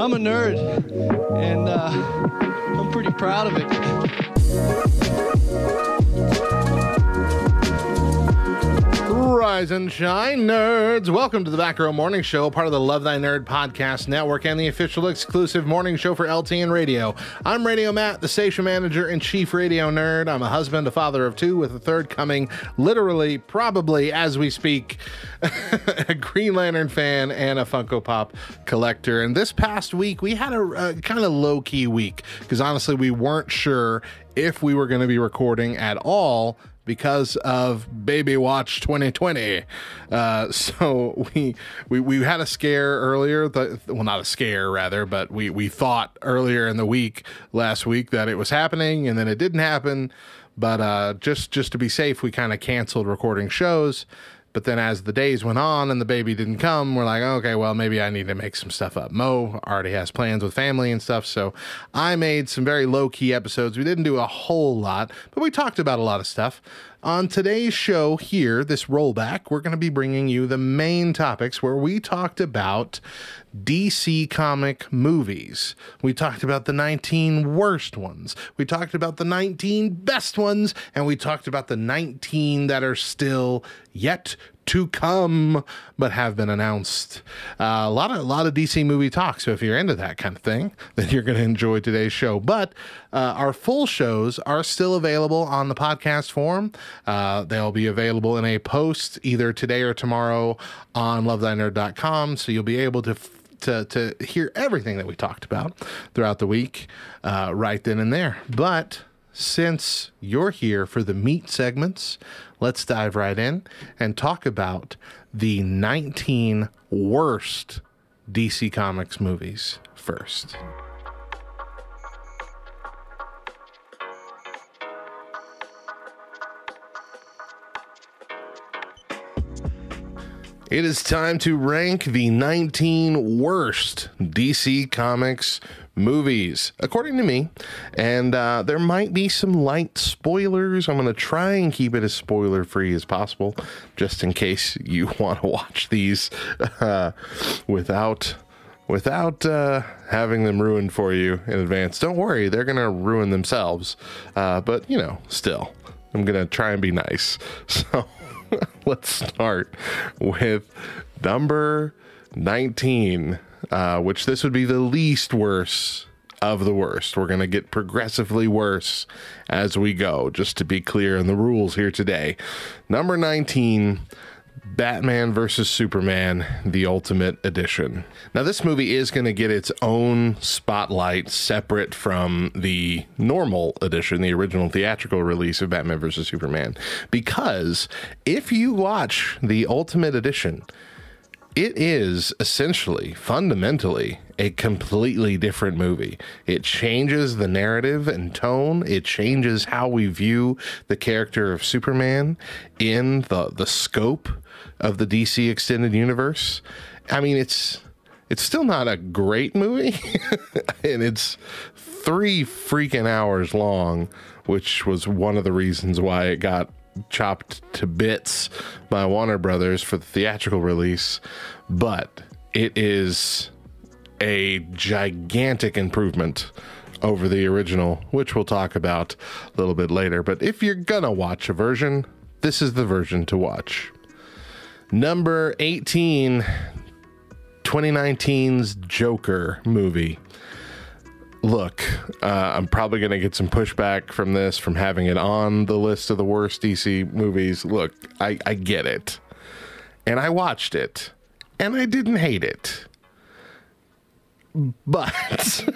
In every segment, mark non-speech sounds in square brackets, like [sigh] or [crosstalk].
I'm a nerd, and uh, I'm pretty proud of it. Rise and shine, nerds. Welcome to the Back Row Morning Show, part of the Love Thy Nerd Podcast Network and the official exclusive morning show for LTN Radio. I'm Radio Matt, the station manager and chief radio nerd. I'm a husband, a father of two, with a third coming, literally, probably as we speak, [laughs] a Green Lantern fan and a Funko Pop collector. And this past week, we had a, a kind of low key week because honestly, we weren't sure if we were going to be recording at all because of Baby Watch 2020. Uh, so [laughs] we, we we had a scare earlier. The, well, not a scare, rather, but we we thought earlier in the week last week that it was happening, and then it didn't happen. But uh, just just to be safe, we kind of canceled recording shows. But then as the days went on and the baby didn't come, we're like, okay, well, maybe I need to make some stuff up. Mo already has plans with family and stuff. So I made some very low key episodes. We didn't do a whole lot, but we talked about a lot of stuff. On today's show here, this rollback, we're going to be bringing you the main topics where we talked about DC comic movies. We talked about the 19 worst ones. We talked about the 19 best ones. And we talked about the 19 that are still yet to come, but have been announced. Uh, a lot of a lot of DC movie talk. So if you're into that kind of thing, [laughs] then you're going to enjoy today's show. But uh, our full shows are still available on the podcast form. Uh, they'll be available in a post either today or tomorrow on lovethynerd.com. So you'll be able to. F- to, to hear everything that we talked about throughout the week, uh, right then and there. But since you're here for the meat segments, let's dive right in and talk about the 19 worst DC Comics movies first. It is time to rank the 19 worst DC Comics movies, according to me. And uh, there might be some light spoilers. I'm going to try and keep it as spoiler free as possible, just in case you [laughs] want to watch these uh, without. Without uh, having them ruined for you in advance, don't worry, they're gonna ruin themselves. Uh, but you know, still, I'm gonna try and be nice. [laughs] So [laughs] let's start with number 19, uh, which this would be the least worst of the worst. We're going to get progressively worse as we go, just to be clear in the rules here today. Number 19. Batman versus Superman, the Ultimate Edition. Now, this movie is going to get its own spotlight separate from the normal edition, the original theatrical release of Batman versus Superman, because if you watch the Ultimate Edition, it is essentially, fundamentally, a completely different movie. It changes the narrative and tone. It changes how we view the character of Superman in the the scope of the DC extended universe. I mean, it's it's still not a great movie, [laughs] and it's three freaking hours long, which was one of the reasons why it got chopped to bits by Warner Brothers for the theatrical release, but it is a gigantic improvement over the original, which we'll talk about a little bit later. But if you're gonna watch a version, this is the version to watch. Number 18, 2019's Joker movie look, uh, I'm probably going to get some pushback from this, from having it on the list of the worst DC movies. Look, I, I get it. And I watched it, and I didn't hate it. But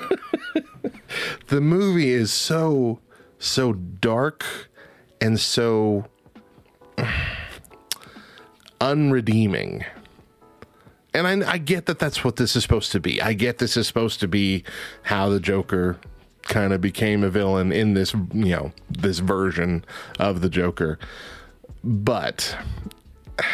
[laughs] the movie is so, so dark and so [sighs] unredeeming and I, I get that that's what this is supposed to be. I get this is supposed to be how the Joker kind of became a villain in this, you know, this version of the Joker. But [sighs]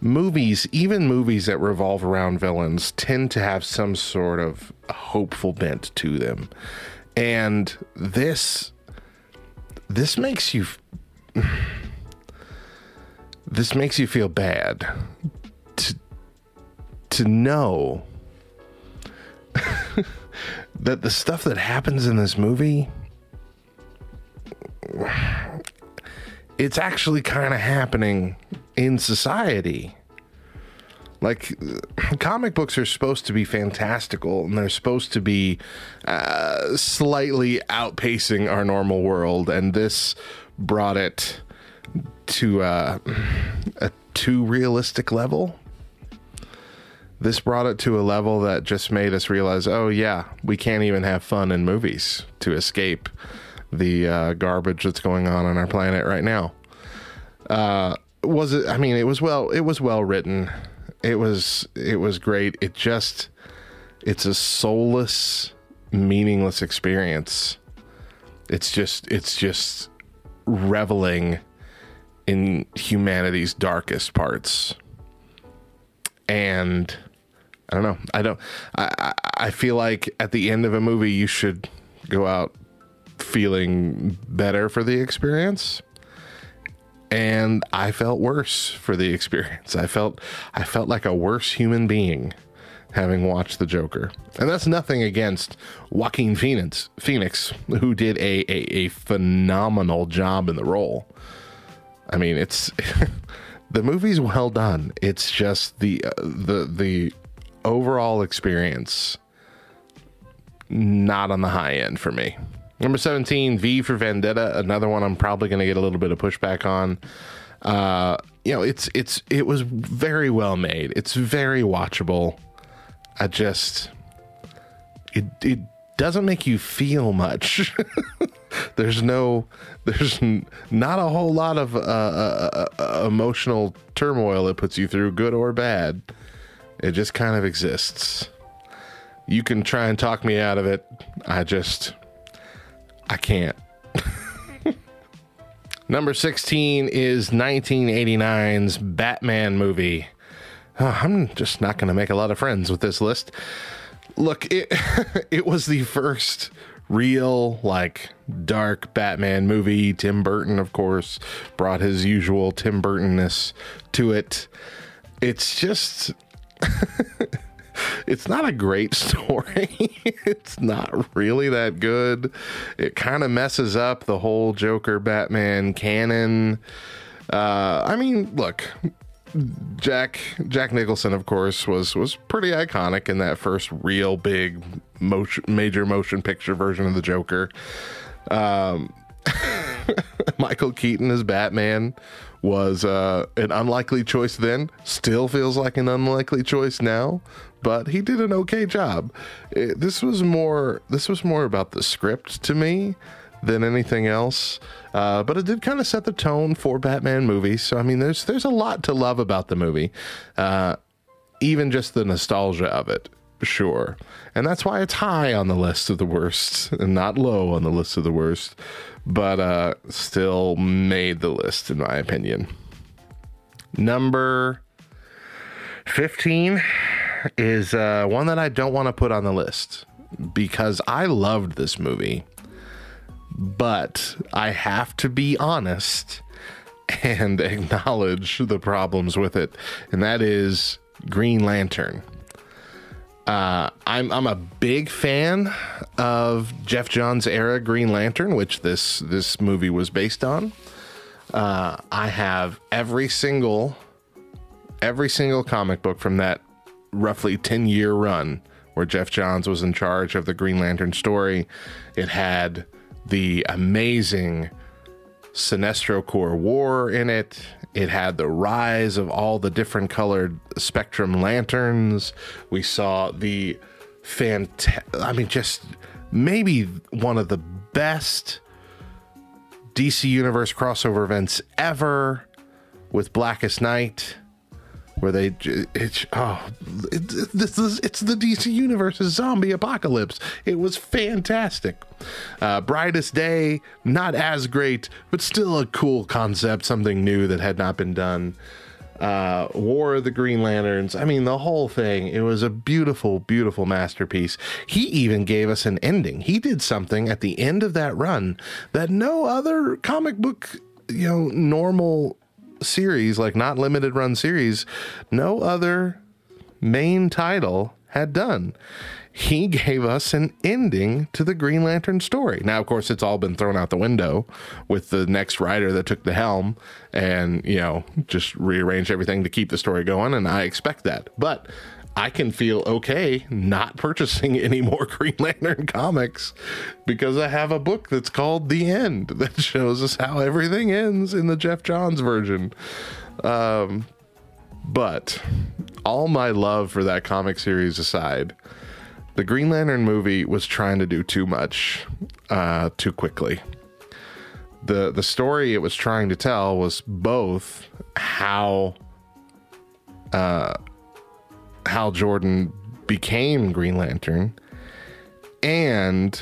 movies, even movies that revolve around villains, tend to have some sort of hopeful bent to them. And this this makes you [sighs] this makes you feel bad to know [laughs] that the stuff that happens in this movie it's actually kind of happening in society. Like comic books are supposed to be fantastical and they're supposed to be uh, slightly outpacing our normal world and this brought it to uh, a too realistic level this brought it to a level that just made us realize oh yeah we can't even have fun in movies to escape the uh, garbage that's going on on our planet right now uh, was it i mean it was well it was well written it was it was great. It just it's a soulless, meaningless experience. It's just it's just reveling in humanity's darkest parts. And I don't know. I don't I I feel like at the end of a movie you should go out feeling better for the experience and I felt worse for the experience. I felt I felt like a worse human being having watched the Joker. And that's nothing against Joaquin Phoenix, Phoenix who did a, a, a phenomenal job in the role. I mean, it's [laughs] the movie's well done. It's just the uh, the the overall experience not on the high end for me. Number 17, V for Vendetta, another one I'm probably going to get a little bit of pushback on. Uh, you know, it's it's it was very well made. It's very watchable. I just it it doesn't make you feel much. [laughs] there's no there's not a whole lot of uh, uh, uh, emotional turmoil it puts you through, good or bad. It just kind of exists. You can try and talk me out of it. I just I can't. [laughs] Number 16 is 1989's Batman movie. Oh, I'm just not going to make a lot of friends with this list. Look, it [laughs] it was the first real like dark Batman movie. Tim Burton, of course, brought his usual Tim Burtonness to it. It's just [laughs] it's not a great story. [laughs] it's not really that good. It kind of messes up the whole Joker Batman canon. Uh, I mean, look, Jack Jack Nicholson, of course, was was pretty iconic in that first real big motion, major motion picture version of the Joker. Um, [laughs] Michael Keaton as Batman was uh, an unlikely choice then. Still feels like an unlikely choice now but he did an okay job. It, this was more this was more about the script to me than anything else. Uh, but it did kind of set the tone for Batman movies. So I mean, there's there's a lot to love about the movie, uh, even just the nostalgia of it. Sure, and that's why it's high on the list of the worst [laughs] and not low on the list of the worst, but uh, still made the list in my opinion. Number fifteen is uh, one that I don't want to put on the list because I loved this movie, but I have to be honest and [laughs] acknowledge the problems with it, and that is Green Lantern. Uh, I'm I'm a big fan of Geoff Johns era Green Lantern, which this this movie was based on. Uh, I have every single every single comic book from that roughly 10 year run where Geoff Johns was in charge of the Green Lantern story. It had the amazing Sinestro Corps War in it. It had the rise of all the different colored spectrum lanterns. We saw the fant I mean just maybe one of the best DC Universe crossover events ever with Blackest Night where they it's oh it, this is it's the DC universe's zombie apocalypse. It was fantastic. Uh, Brightest Day, not as great, but still a cool concept, something new that had not been done. Uh, War of the Green Lanterns. I mean, the whole thing. It was a beautiful, beautiful masterpiece. He even gave us an ending. He did something at the end of that run that no other comic book, you know, normal series, like not limited run series, no other main title had done. He [laughs] gave us an ending to the Green Lantern story. Now, of course, it's all been thrown out the window with the next writer that took the helm and, you know, just rearranged everything to keep the story going. And I expect that. But I can feel okay not purchasing [laughs] any more Green Lantern comics because I have a book that's called The End [laughs] that shows us how everything ends in the Geoff Johns version. Um, but all my love for that comic series aside, the Green Lantern movie was trying to do too much uh, too quickly. The the story it was trying to tell was both how uh, Hal Jordan became Green Lantern and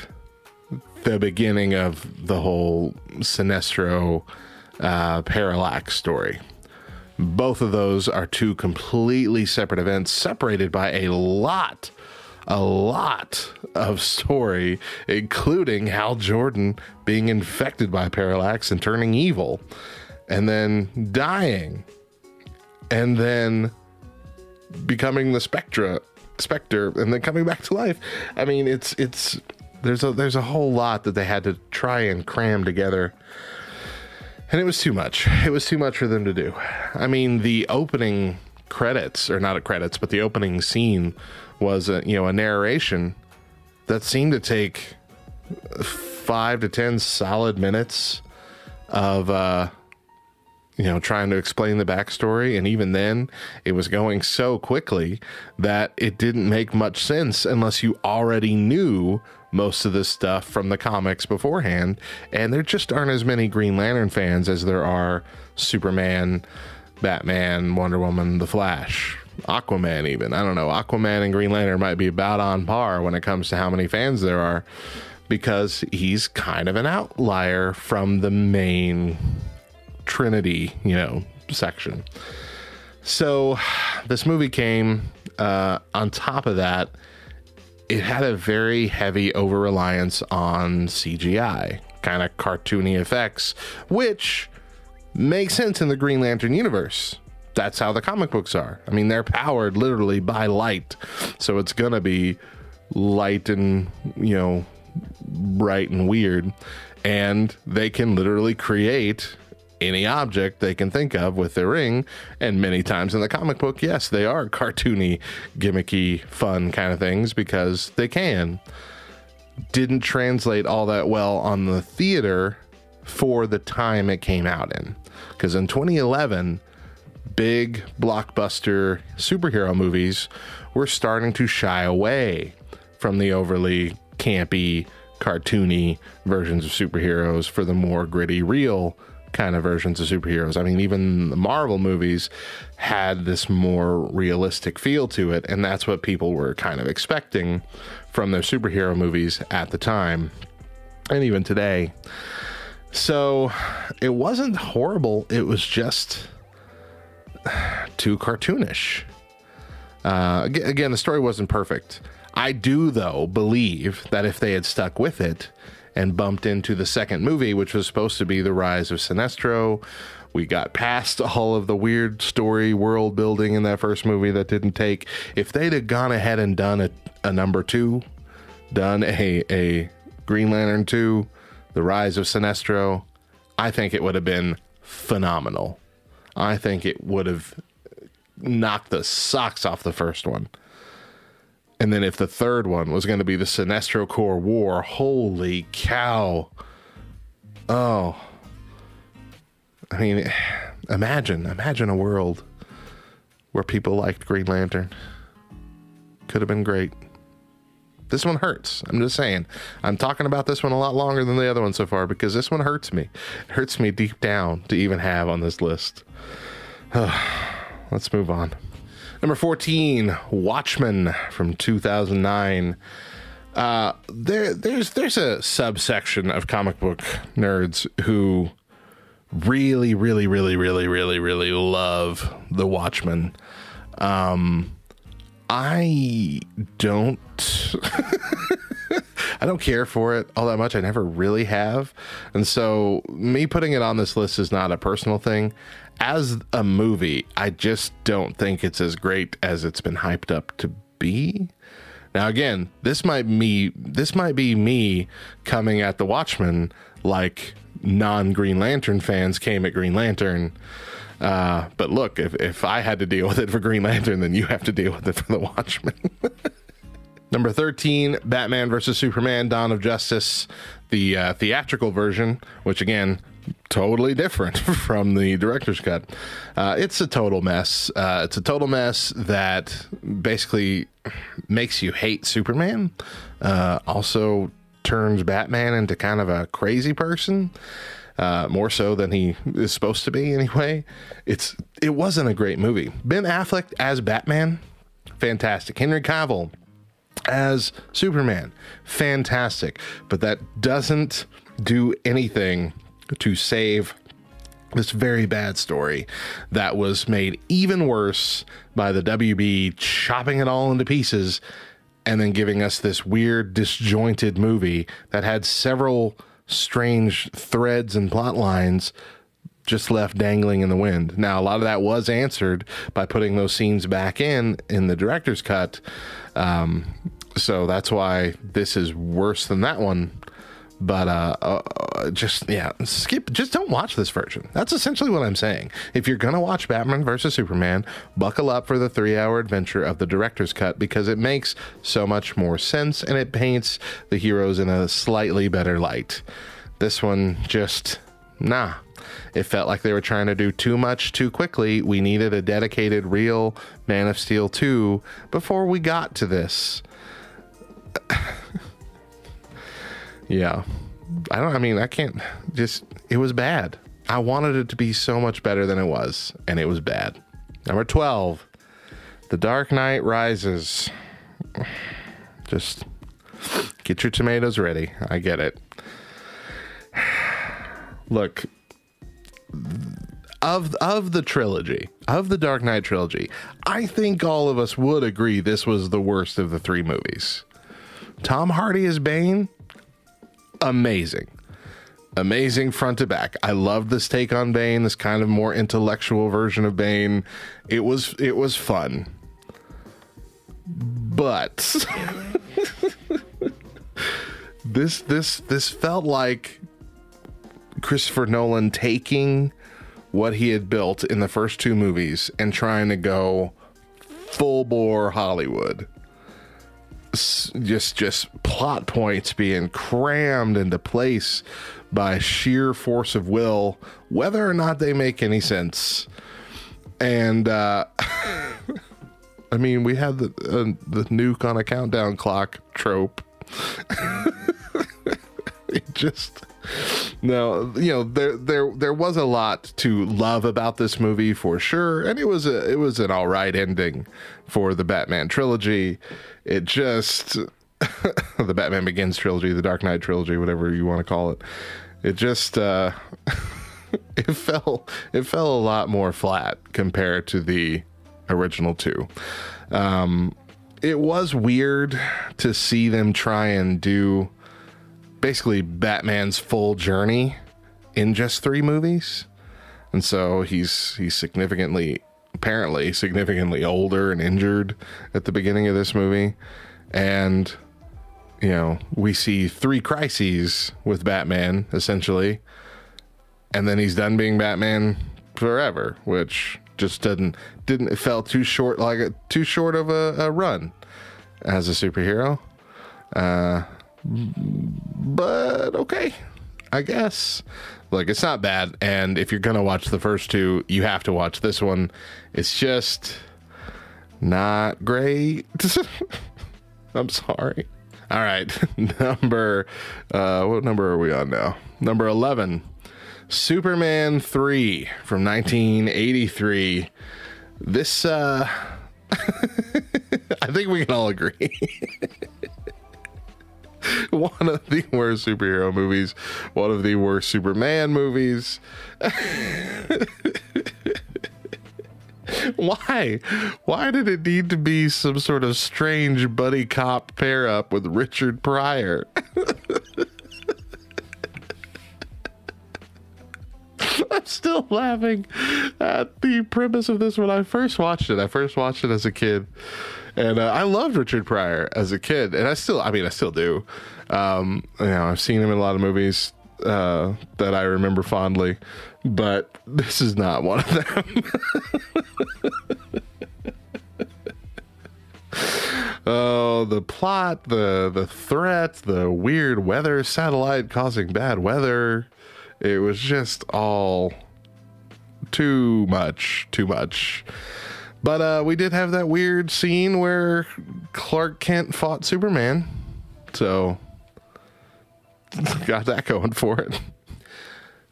the beginning of the whole Sinestro uh, Parallax story. Both of those are two completely separate events, separated by a lot, a lot of story, including Hal Jordan being infected by Parallax and turning evil, and then dying, and then becoming the Spectra Spectre, and then coming back to life. I mean, it's it's there's a there's a whole lot that they had to try and cram together and it was too much. It was too much for them to do. I mean, the opening credits, or not a credits, but the opening scene was a you know a narration that seemed to take five to ten solid minutes of uh you know trying to explain the backstory and even then it was going so quickly that it didn't make much sense unless you already knew most of this stuff from the comics beforehand and there just aren't as many green lantern fans as there are superman batman wonder woman the flash aquaman even. I don't know aquaman and green lantern might be about on par when it comes to how many fans there are because he's kind of an outlier from the main Trinity, you know, section. So this movie came uh, on top of that. It had a very heavy over reliance on CGI, kind of cartoony effects, which makes sense in the Green Lantern universe. That's how the comic books are. I mean, they're powered literally by light. So it's going to be light and, you know, bright and weird. And they can literally create any object they can think of with their ring. And many times in the comic book, yes, they are [laughs] cartoony, gimmicky, fun kind of things because they can. Didn't translate all that well on the theater for the time it came out in. Because in 2011, big blockbuster superhero movies were starting to shy away from the overly campy, cartoony versions of superheroes for the more gritty, real kind of versions of superheroes. I mean, even the Marvel movies had this more realistic feel to it, and that's what people were kind of expecting from their superhero movies at the time, and even today. So it wasn't horrible, it was just [sighs] too cartoonish. Uh, again, the story wasn't perfect. I do, though, believe that if they had stuck with it and bumped into the second movie, which was supposed to be the rise of Sinestro, we got past [laughs] all of the weird story world building in that first movie that didn't take. If they'd have gone ahead and done a, a number two, done a, a Green Lantern 2, The Rise of Sinestro, I think it would have been phenomenal. I think it would have knocked the socks off the first one. And then if the third one was going to be the Sinestro Corps War, holy cow. Oh. I mean, imagine, imagine a world where people liked Green Lantern. Could have been great. This one hurts. I'm just saying. I'm talking about this one a lot longer than the other one so far because this one hurts me. It hurts me deep down to even have on this list. [sighs] Let's move on. Number 14, Watchmen from 2009. Uh, there, there's there's a subsection of comic book nerds who really, really, really, really, really, really love the Watchmen. Um, I don't. [laughs] I don't care for it all that much. I never really have. And so, me putting it on this list is not a personal thing. As a movie, I just don't think it's as great as it's been hyped up to be. Now, again, this might me this might be me coming at the Watchmen like non Green Lantern fans came at Green Lantern. Uh, but look, if, if I had to deal with it for Green Lantern, then you have to deal with it for the Watchmen. [laughs] Number 13, Batman vs. Superman Dawn of Justice, the uh, theatrical version, which again, totally different [laughs] from the director's cut. Uh, it's a total mess. Uh, it's a total mess that basically makes you hate Superman, uh, also turns Batman into kind of a crazy person. Uh, more so than he is supposed to be anyway. It's it wasn't a great movie. Ben Affleck as Batman, fantastic. Henry Cavill as Superman, fantastic. But that doesn't do anything to save this very bad story that was made even worse by the WB chopping it all into pieces and then giving us this weird disjointed movie that had several strange threads and plot lines just left dangling in the wind. Now, a lot of that was answered by putting those scenes back in in the director's cut. Um, so that's why this is worse than that one. But uh, uh, just yeah, skip. Just don't watch this version. That's essentially what I'm saying. If you're gonna watch Batman versus Superman, buckle up for the three-hour adventure of the director's cut because it makes so much more sense and it paints the heroes in a slightly better light. This one just nah. It felt like they were trying to do too much too quickly. We needed a dedicated, real Man of Steel 2 before we got to this. Yeah. I don't, I mean, I can't just, it was bad. I wanted it to be so much better than it was, and it was bad. Number 12, The Dark Knight Rises. Just get your tomatoes ready. I get it. [sighs] Look, of of the trilogy, of the Dark Knight trilogy, I think all of us would agree this was the worst of the three movies. Tom Hardy as Bane, amazing. Amazing front to back. I loved this take on Bane, this kind of more intellectual version of Bane. It was it was fun. But [laughs] this this this felt like Christopher Nolan taking what he had built in the first two movies and trying to go full bore Hollywood. Just just plot points being crammed into place by sheer force of will, whether or not they make any sense. And uh [laughs] I mean, we had the uh, the nuke on a countdown clock trope. [laughs] it just no, you know there there there was a lot to love about this movie for sure, and it was a it was an all right ending for the Batman trilogy. It just [laughs] the Batman Begins trilogy, the Dark Knight trilogy, whatever you want to call it. It just uh, [laughs] it fell it fell a lot more flat compared to the original two. Um, it was weird to see them try and do basically Batman's full journey in just three movies. And so he's he's significantly apparently significantly older and injured at the beginning of this movie. And you know, we see three crises with Batman essentially. And then he's done being Batman forever, which just didn't didn't it felt too short like a too short of a, a run as a superhero. Uh but okay, I guess. Like, it's not bad, and if you're gonna watch the first two, you have to watch this one. It's just not great. [laughs] I'm sorry. All right, [laughs] number uh, what number are we on now? Number eleven, Superman three from 1983. This uh, [laughs] I think we can all agree. [laughs] one of the worst superhero movies, one of the worst Superman movies. [laughs] Why? Why did it need to be some sort of strange buddy cop pair up with Richard Pryor? [laughs] I'm still laughing at the premise of this when I first watched it. I first watched it as a kid, and uh, I loved Richard Pryor as a kid, and I still, I mean, I still do. Um, you know, I've seen him in a lot of movies uh, that I remember fondly, but this is not one of them. [laughs] Oh, the plot, the the threat, the weird weather satellite causing bad weather. It was just all too much, too much. But uh, we did have that weird scene where Clark Kent fought Superman. So [laughs] got that going for it.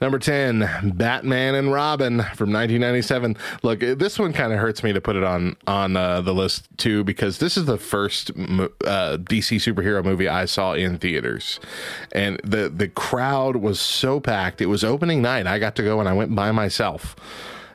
Number 10, Batman and Robin from 1997. Look, this one kind of hurts me to put it on on uh, the list too because this is the first uh, DC superhero movie I saw in theaters. And the the crowd was so packed. It was opening night. I got to go and I went by myself.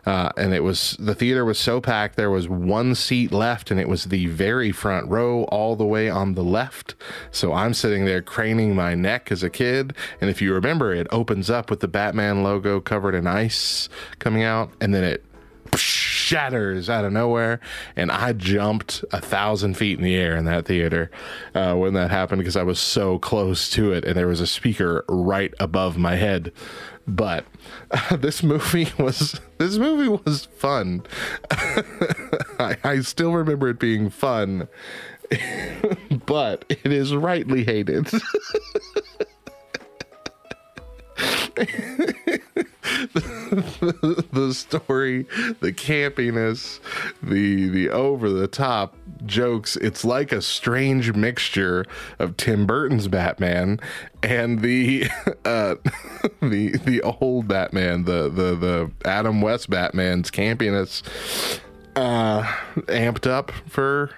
Uh, and it was the theater was so packed there was one seat left and it was the very front row all the way on the left. So i'm sitting there craning my neck as a kid and if you remember it opens up with the batman logo covered in ice coming out and then it shatters out of nowhere and i jumped a thousand feet in the air in that theater uh, when that happened because i was so close to it and there was a speaker right above my head but uh, [laughs] this movie [laughs] was this movie was fun. [laughs] I, I still remember it being fun, but it is rightly hated. the, the, story, the campiness, the the over the top jokes. It's like a strange mixture of Tim Burton's Batman and the [laughs] uh, [laughs] the the old Batman, the the the Adam West Batman's campiness, uh, amped up for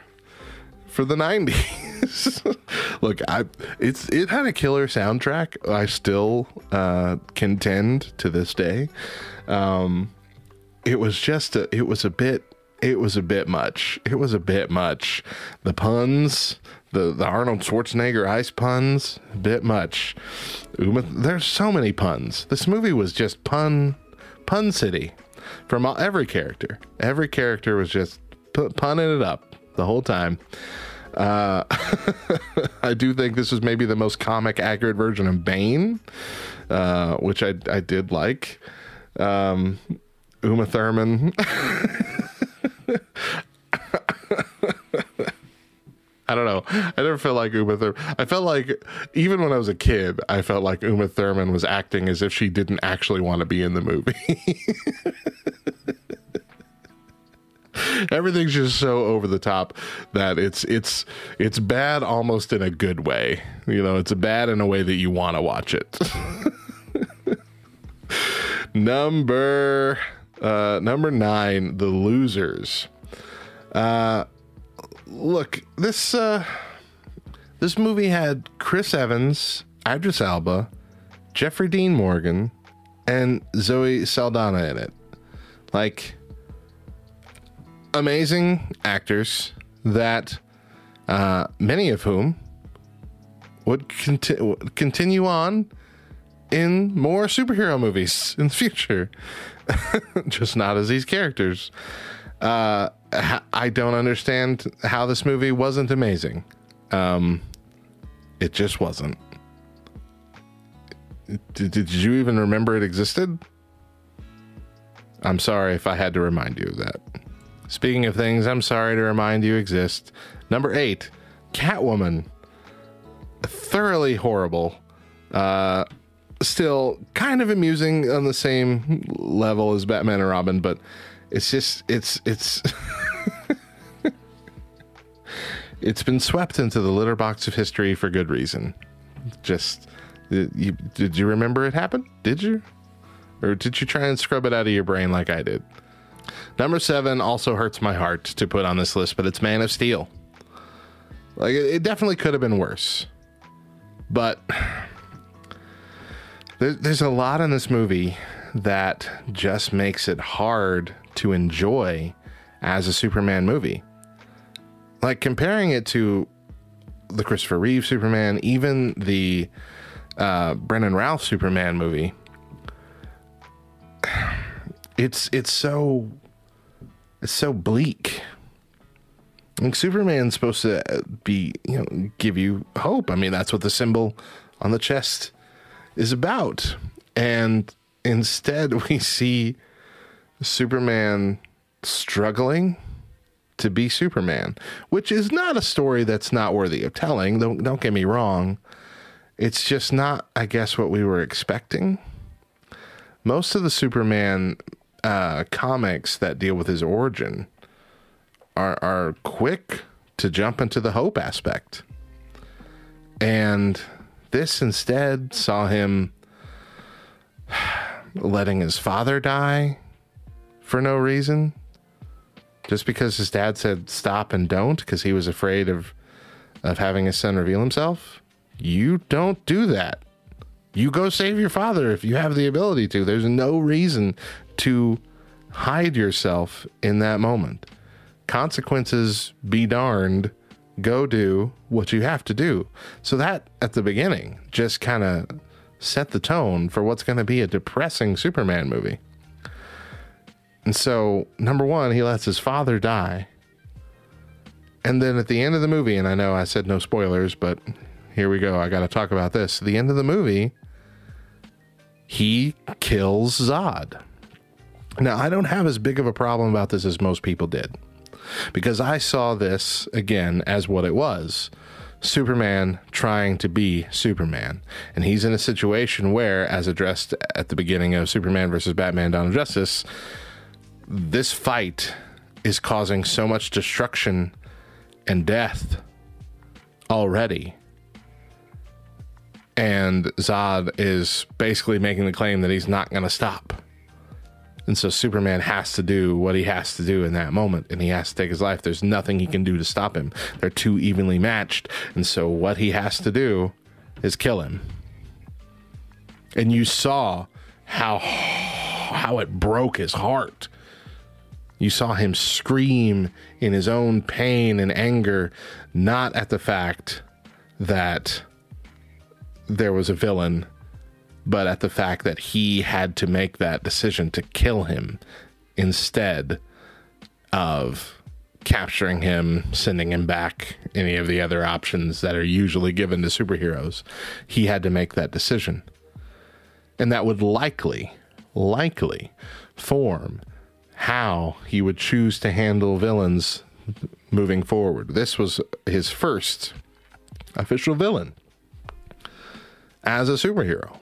for the 90s. [laughs] Look, I it's it had a killer soundtrack. I still uh, contend to this day. Um, it was just a, it was a bit it was a bit much. It was a bit much. The puns, the the Arnold Schwarzenegger ice puns, a bit much. Uma, there's so many puns. This movie was just pun pun city from all, every character. Every character was just p- punning it up the whole time. Uh, [laughs] I do think this is maybe the most comic accurate version of Bane, uh, which I I did like. Um, Uma Thurman. [laughs] I don't know. I never felt like Uma Thurman. I felt like even when I was a kid, I felt like Uma Thurman was acting as if she didn't actually want to be in the movie. [laughs] Everything's just so over the top that it's it's it's bad almost in a good way. You know, it's bad in a way that you want to watch it. [laughs] number uh, number nine, the losers. Uh, look, this uh, this movie had Chris Evans, Idris Elba, Jeffrey Dean Morgan, and Zoe Saldana in it. Like amazing actors that uh, many of whom would conti- continue on in more superhero movies [laughs] in the future, [laughs] just not as these characters. Uh, I don't understand how this movie wasn't amazing. Um, it just wasn't. Did, did you even remember it existed? I'm sorry if I had to remind you of that. Speaking of things, I'm sorry to remind you exist. Number eight, Catwoman. Thoroughly horrible. Uh, still kind of amusing on the same level as Batman and Robin, but it's just it's it's [laughs] it's been swept into the litter box of history for good reason. Just you, did you remember it happened? Did you? Or did you try and scrub it out of your brain like I did? Number seven also hurts my heart to put on this list, but it's Man of Steel. Like, it it definitely could have been worse. But there, there's a lot in this movie that just makes it hard to enjoy as a Superman movie. Like, comparing it to the Christopher Reeve Superman, even the uh, Brandon Routh Superman movie, [sighs] it's it's so it's so bleak. Like Superman's supposed to uh, be, you know, give you hope. I mean, that's what the symbol on the chest is about. And instead, [laughs] we see Superman struggling to be Superman, which is not a story that's not worthy of telling. Don't don't get me wrong. It's just not, I guess, what we were expecting. Most of the Superman uh, comics that deal with his origin are are quick to jump into the hope aspect, and this instead saw him [sighs] letting his father die for no reason just because his dad said stop and don't because he was afraid of of having his son reveal himself you don't do that. You go save your father if you have the ability to. There's no reason to hide yourself in that moment. Consequences be darned. Go do what you have to do. So that at the beginning just kind of set the tone for what's going to be a depressing superman movie and so, number one, he lets his father die. And then at the end of the movie, and I know I said no spoilers, but here we go. I got to talk about this. At the end of the movie, he kills Zod. Now, I don't have as big of a problem about this as most people did because I saw this again as what it was Superman trying to be Superman. And he's in a situation where, as addressed at the beginning of Superman versus Batman Dawn of Justice, this fight is causing so much destruction and death already. And Zod is basically making the claim that he's not going to stop. And so Superman has to do what he has to do in that moment, and he has to take his life. There's nothing he can do to stop him. They're too evenly matched. And so what he has to do is kill him. And you saw how how it broke his heart you saw him scream in his own pain and anger, not at the fact that there was a villain, but at the fact that he had to make that decision to kill him instead of capturing him, sending him back, any of the other options that are usually given to superheroes. He had to make that decision. And that would likely, likely form how he would choose to handle villains moving forward. This was his first official villain as a superhero.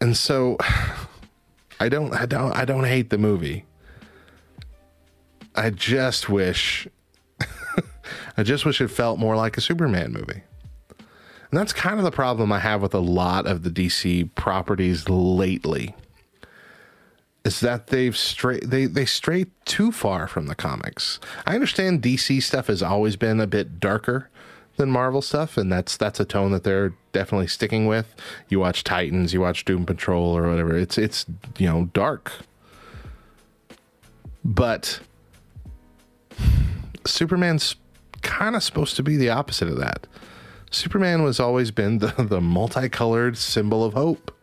And so [sighs] I don't I don't I don't hate the movie. I just wish [laughs] I just wish it felt more like a Superman movie. And that's kind of the problem I have with a lot of the DC properties lately is that they've strayed they they stray too far from the comics. I understand DC stuff has always been a bit darker than Marvel stuff, and that's that's a tone that they're definitely sticking with. You watch Titans, you watch Doom Patrol or whatever. It's it's you know dark. But Superman's kind of supposed to be the opposite of that. Superman was always been [laughs] the, the multicolored symbol of hope.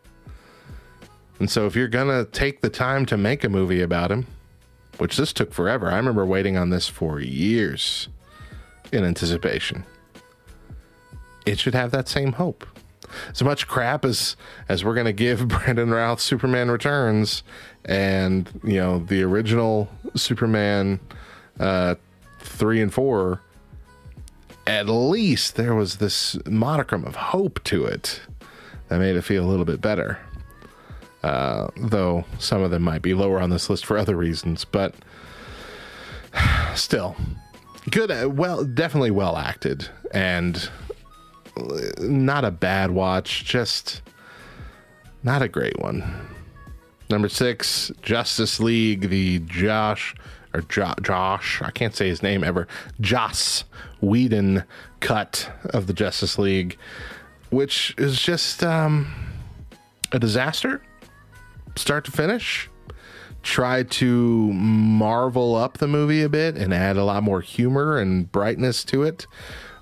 And so if you're going to take the time to make a movie about him, which this took forever, I remember waiting on this for years in anticipation. It should have that same hope. As much crap as as we're going to give [laughs] Brandon Routh Superman Returns and, you know, the original Superman uh 3 and 4, at least there was this modicum of hope to it that made it feel a little bit better uh, though some of them might be lower on this list for other reasons. But [sighs] still, good. Uh, well, definitely well acted and not a bad watch. Just not a great one. Number six, Justice League, the Josh or jo- Josh, I can't say his name ever, Joss Whedon cut of the Justice League, which is just um, a disaster, start to finish. Try to marvel up the movie a bit and add a lot more humor and brightness to it,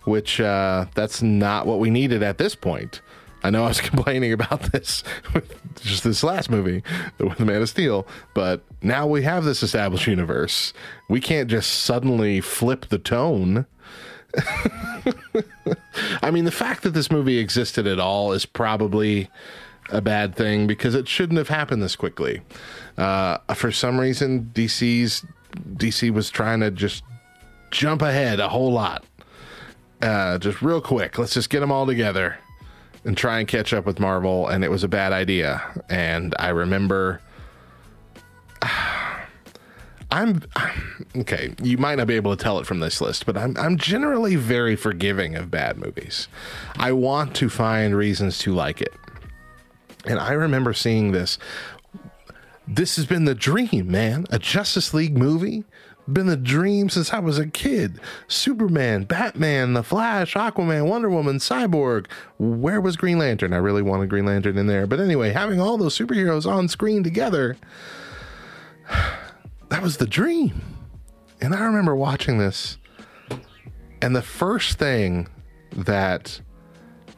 which uh, that's not what we needed at this point. I know I was [laughs] complaining about this with just this last movie with Man of Steel, but now we have this established universe. We can't just suddenly flip the tone. [laughs] I mean, the fact that this movie existed at all is probably a bad thing because it shouldn't have happened this quickly. Uh, for some reason, DC's DC was trying to just jump ahead a whole lot, uh, just real quick. Let's just get them all together and try and catch up with Marvel, and it was a bad idea. And I remember. [sighs] I'm [sighs] okay. You might not be able to tell it from this list, but I'm I'm generally very forgiving of bad movies. I want to find reasons to like it. And I remember seeing this. This has been the dream, man. A Justice League movie been the dream since I was a kid. Superman, Batman, The Flash, Aquaman, Wonder Woman, Cyborg. Where was Green Lantern? I really wanted Green Lantern in there. But anyway, having all those superheroes on screen together, [sighs] that was the dream. And I remember watching this, and the first thing that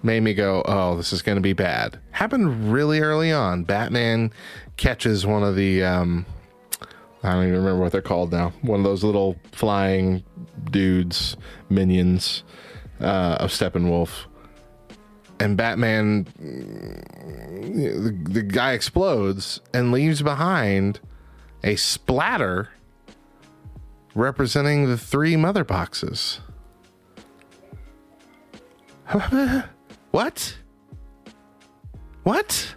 made me go, oh, this is going to be bad, happened really early on. Batman catches one of the. Um, I don't even remember what they're called now. One of those little flying dudes, minions uh, of Steppenwolf. And Batman, the, the guy explodes and leaves behind a splatter representing the three mother boxes. [laughs] what? What?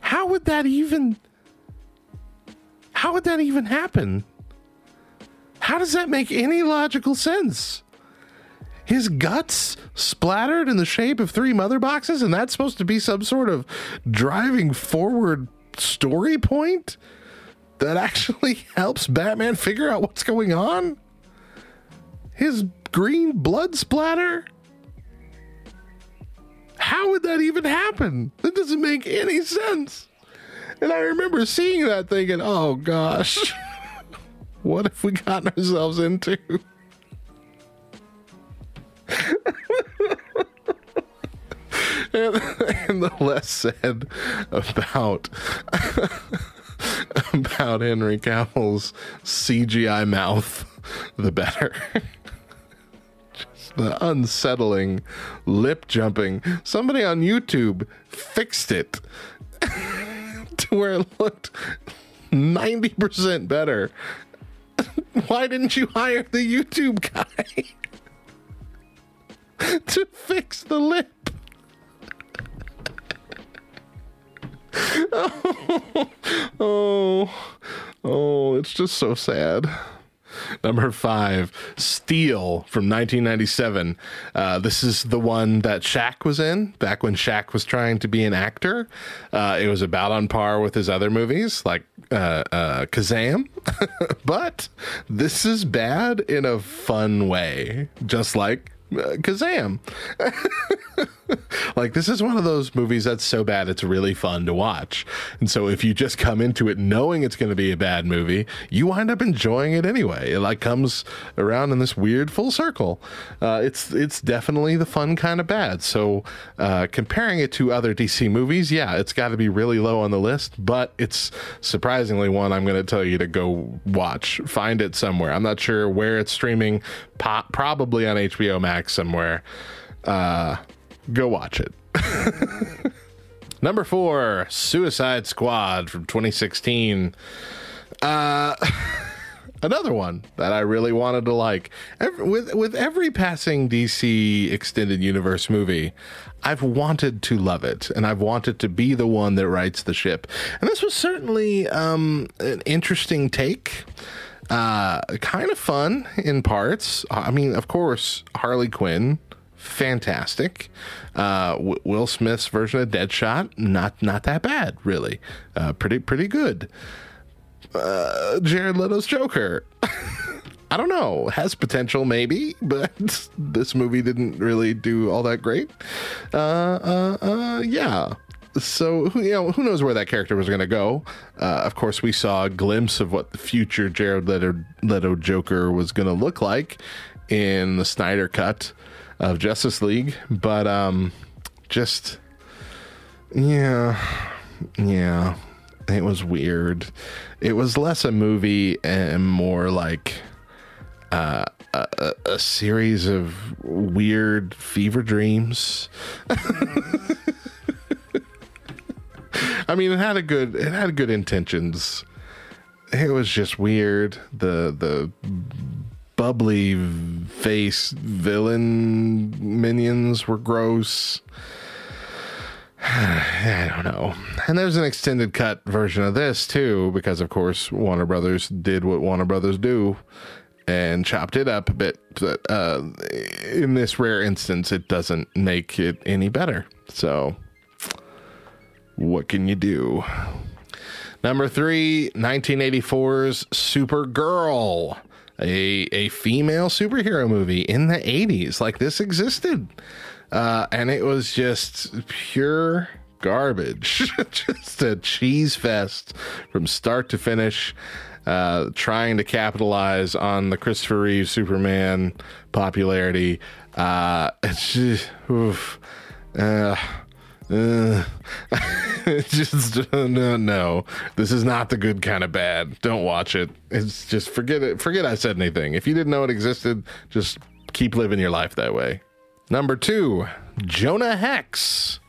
How would that even how would that even happen? How does that make any logical sense? His guts splattered in the shape of three mother boxes, and that's supposed to be some sort of driving forward story point that actually [laughs] helps Batman figure out what's going on? His green blood splatter? How would that even happen? That doesn't make any sense. And I remember seeing that thinking, oh gosh, [laughs] what have we gotten ourselves into? and, [laughs] and, the less said about [laughs] about Henry Cavill's CGI mouth, the better. The unsettling lip jumping. Somebody on YouTube fixed it [laughs] to where it looked 90% better. [laughs] Why didn't you hire the YouTube guy [laughs] to fix the lip? oh, oh, oh, it's just so sad. [laughs] Number five, Steel from 1997. Uh, this is the one that Shaq was in back when Shaq was trying to be an actor. Uh, it was about on par with his other movies like uh, uh Kazaam, [laughs] but this is bad in a fun way, just like uh, Kazaam. [laughs] [laughs] like this is one of those movies that's so bad it's really fun to watch. And so if you just come into it knowing it's going to be a bad movie, you wind up enjoying it anyway. It like comes around in this weird full circle. Uh, it's it's definitely the fun kind of bad. So uh, comparing it to other DC movies, yeah, it's got to be really low on the list, but it's surprisingly one I'm going to tell you to go watch. Find it somewhere. I'm not sure where it's streaming. Po- probably on HBO Max somewhere. Uh, go watch it. [laughs] Number four, Suicide Squad from 2016. Uh, [laughs] another one that I really wanted to like. Every, with with every passing DC extended universe movie, I've wanted to love it, and I've wanted to be the one that rights the ship. And this was certainly um, an interesting take. Uh, kind of fun in parts. I mean, of course, Harley Quinn fantastic. Uh, w- Will Smith's version of Deadshot, not not that bad, really. Uh, pretty pretty good. Uh, Jared Leto's Joker. [laughs] I don't know. Has potential, maybe, [laughs] but this movie didn't really do all that great. Uh, uh, uh, yeah. So who- you know, who knows where that character was going to go? Of course, we saw a glimpse of what the future Jared Leto, Leto Joker was going to look like in the Snyder cut of Justice League, but um, just yeah, yeah, it was weird. It was less a movie and more like uh, a, a, series of weird fever dreams. [laughs] I mean, it had a good it had good intentions. It was just weird. The the bubbly face villain minions were gross. [sighs] I don't know. And there's an extended cut version of this too, because of course Warner Brothers did what Warner Brothers do and chopped it up a bit. But uh, in this rare instance, it doesn't make it any better. So, what can you do? Number three, 1984's Supergirl, a a female superhero movie in the 80s. Like this existed, uh, and it was just pure garbage, [laughs] just a cheese fest from start to finish. Uh, trying to capitalize on the Christopher Reeve Superman popularity. Uh, [laughs] it's just, oof, uh, uh, [laughs] just no, no. This is not the good kind of bad. Don't watch it. It's just forget it. Forget I said anything. If you didn't know it existed, just keep living your life that way. Number two, Jonah Hex.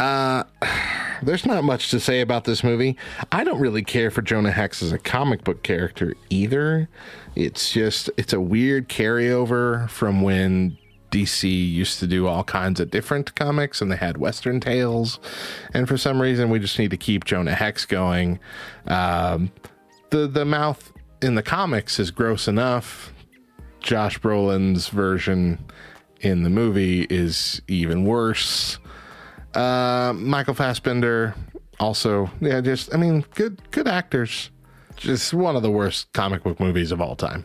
Uh, [sighs] there's not much to say about this movie. I don't really care for Jonah Hex as a comic book character either. It's just it's a weird carryover from when DC used to do all kinds of different comics and they had Western tales. And for some reason, we just need to keep Jonah Hex going. Um, the the mouth in the comics is gross enough. Josh Brolin's version in the movie is even worse. Uh, Michael Fassbender also, yeah, just I mean, good good actors. Just one of the worst comic book movies of all time.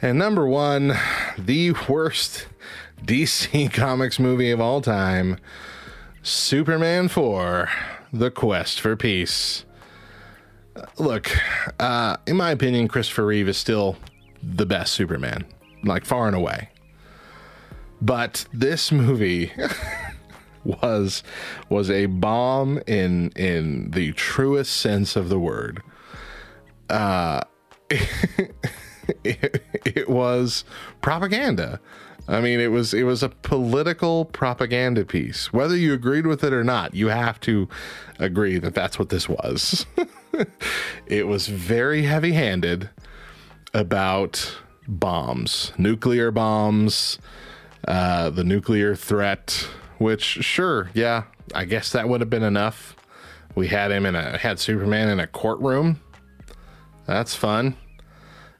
And number one, the worst DC [laughs] Comics movie of all time, Superman 4: The Quest for Peace. Uh, Look, uh, in my opinion, Christopher Reeve is still the best Superman, like far and away. But this movie [laughs] was was a bomb in in the truest sense of the word. Uh, [laughs] it, it was propaganda. I mean, it was it was a political propaganda piece. Whether you agreed with it or not, you have to agree that that's what this was. [laughs] it was very heavy-handed about bombs, nuclear bombs, uh, the nuclear threat. Which, sure, yeah, I guess that would have been enough. We had him in a had Superman in a courtroom. That's fun.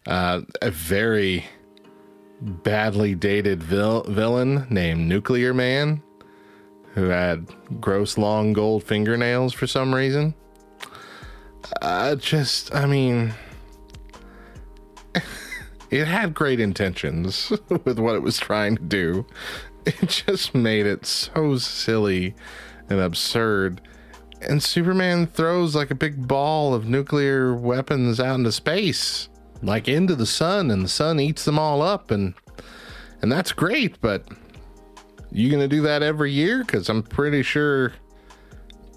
Uh, a very badly dated vil- villain named Nuclear Man, who had gross long gold fingernails for some reason. Uh, just, I mean, [laughs] it had great intentions [laughs] with what it was trying to do. It just made it so silly and absurd. And Superman throws like a big ball of nuclear weapons out into space, like into the sun, and the sun eats them all up, and and that's great. But you gonna do that every year? Because I'm pretty sure,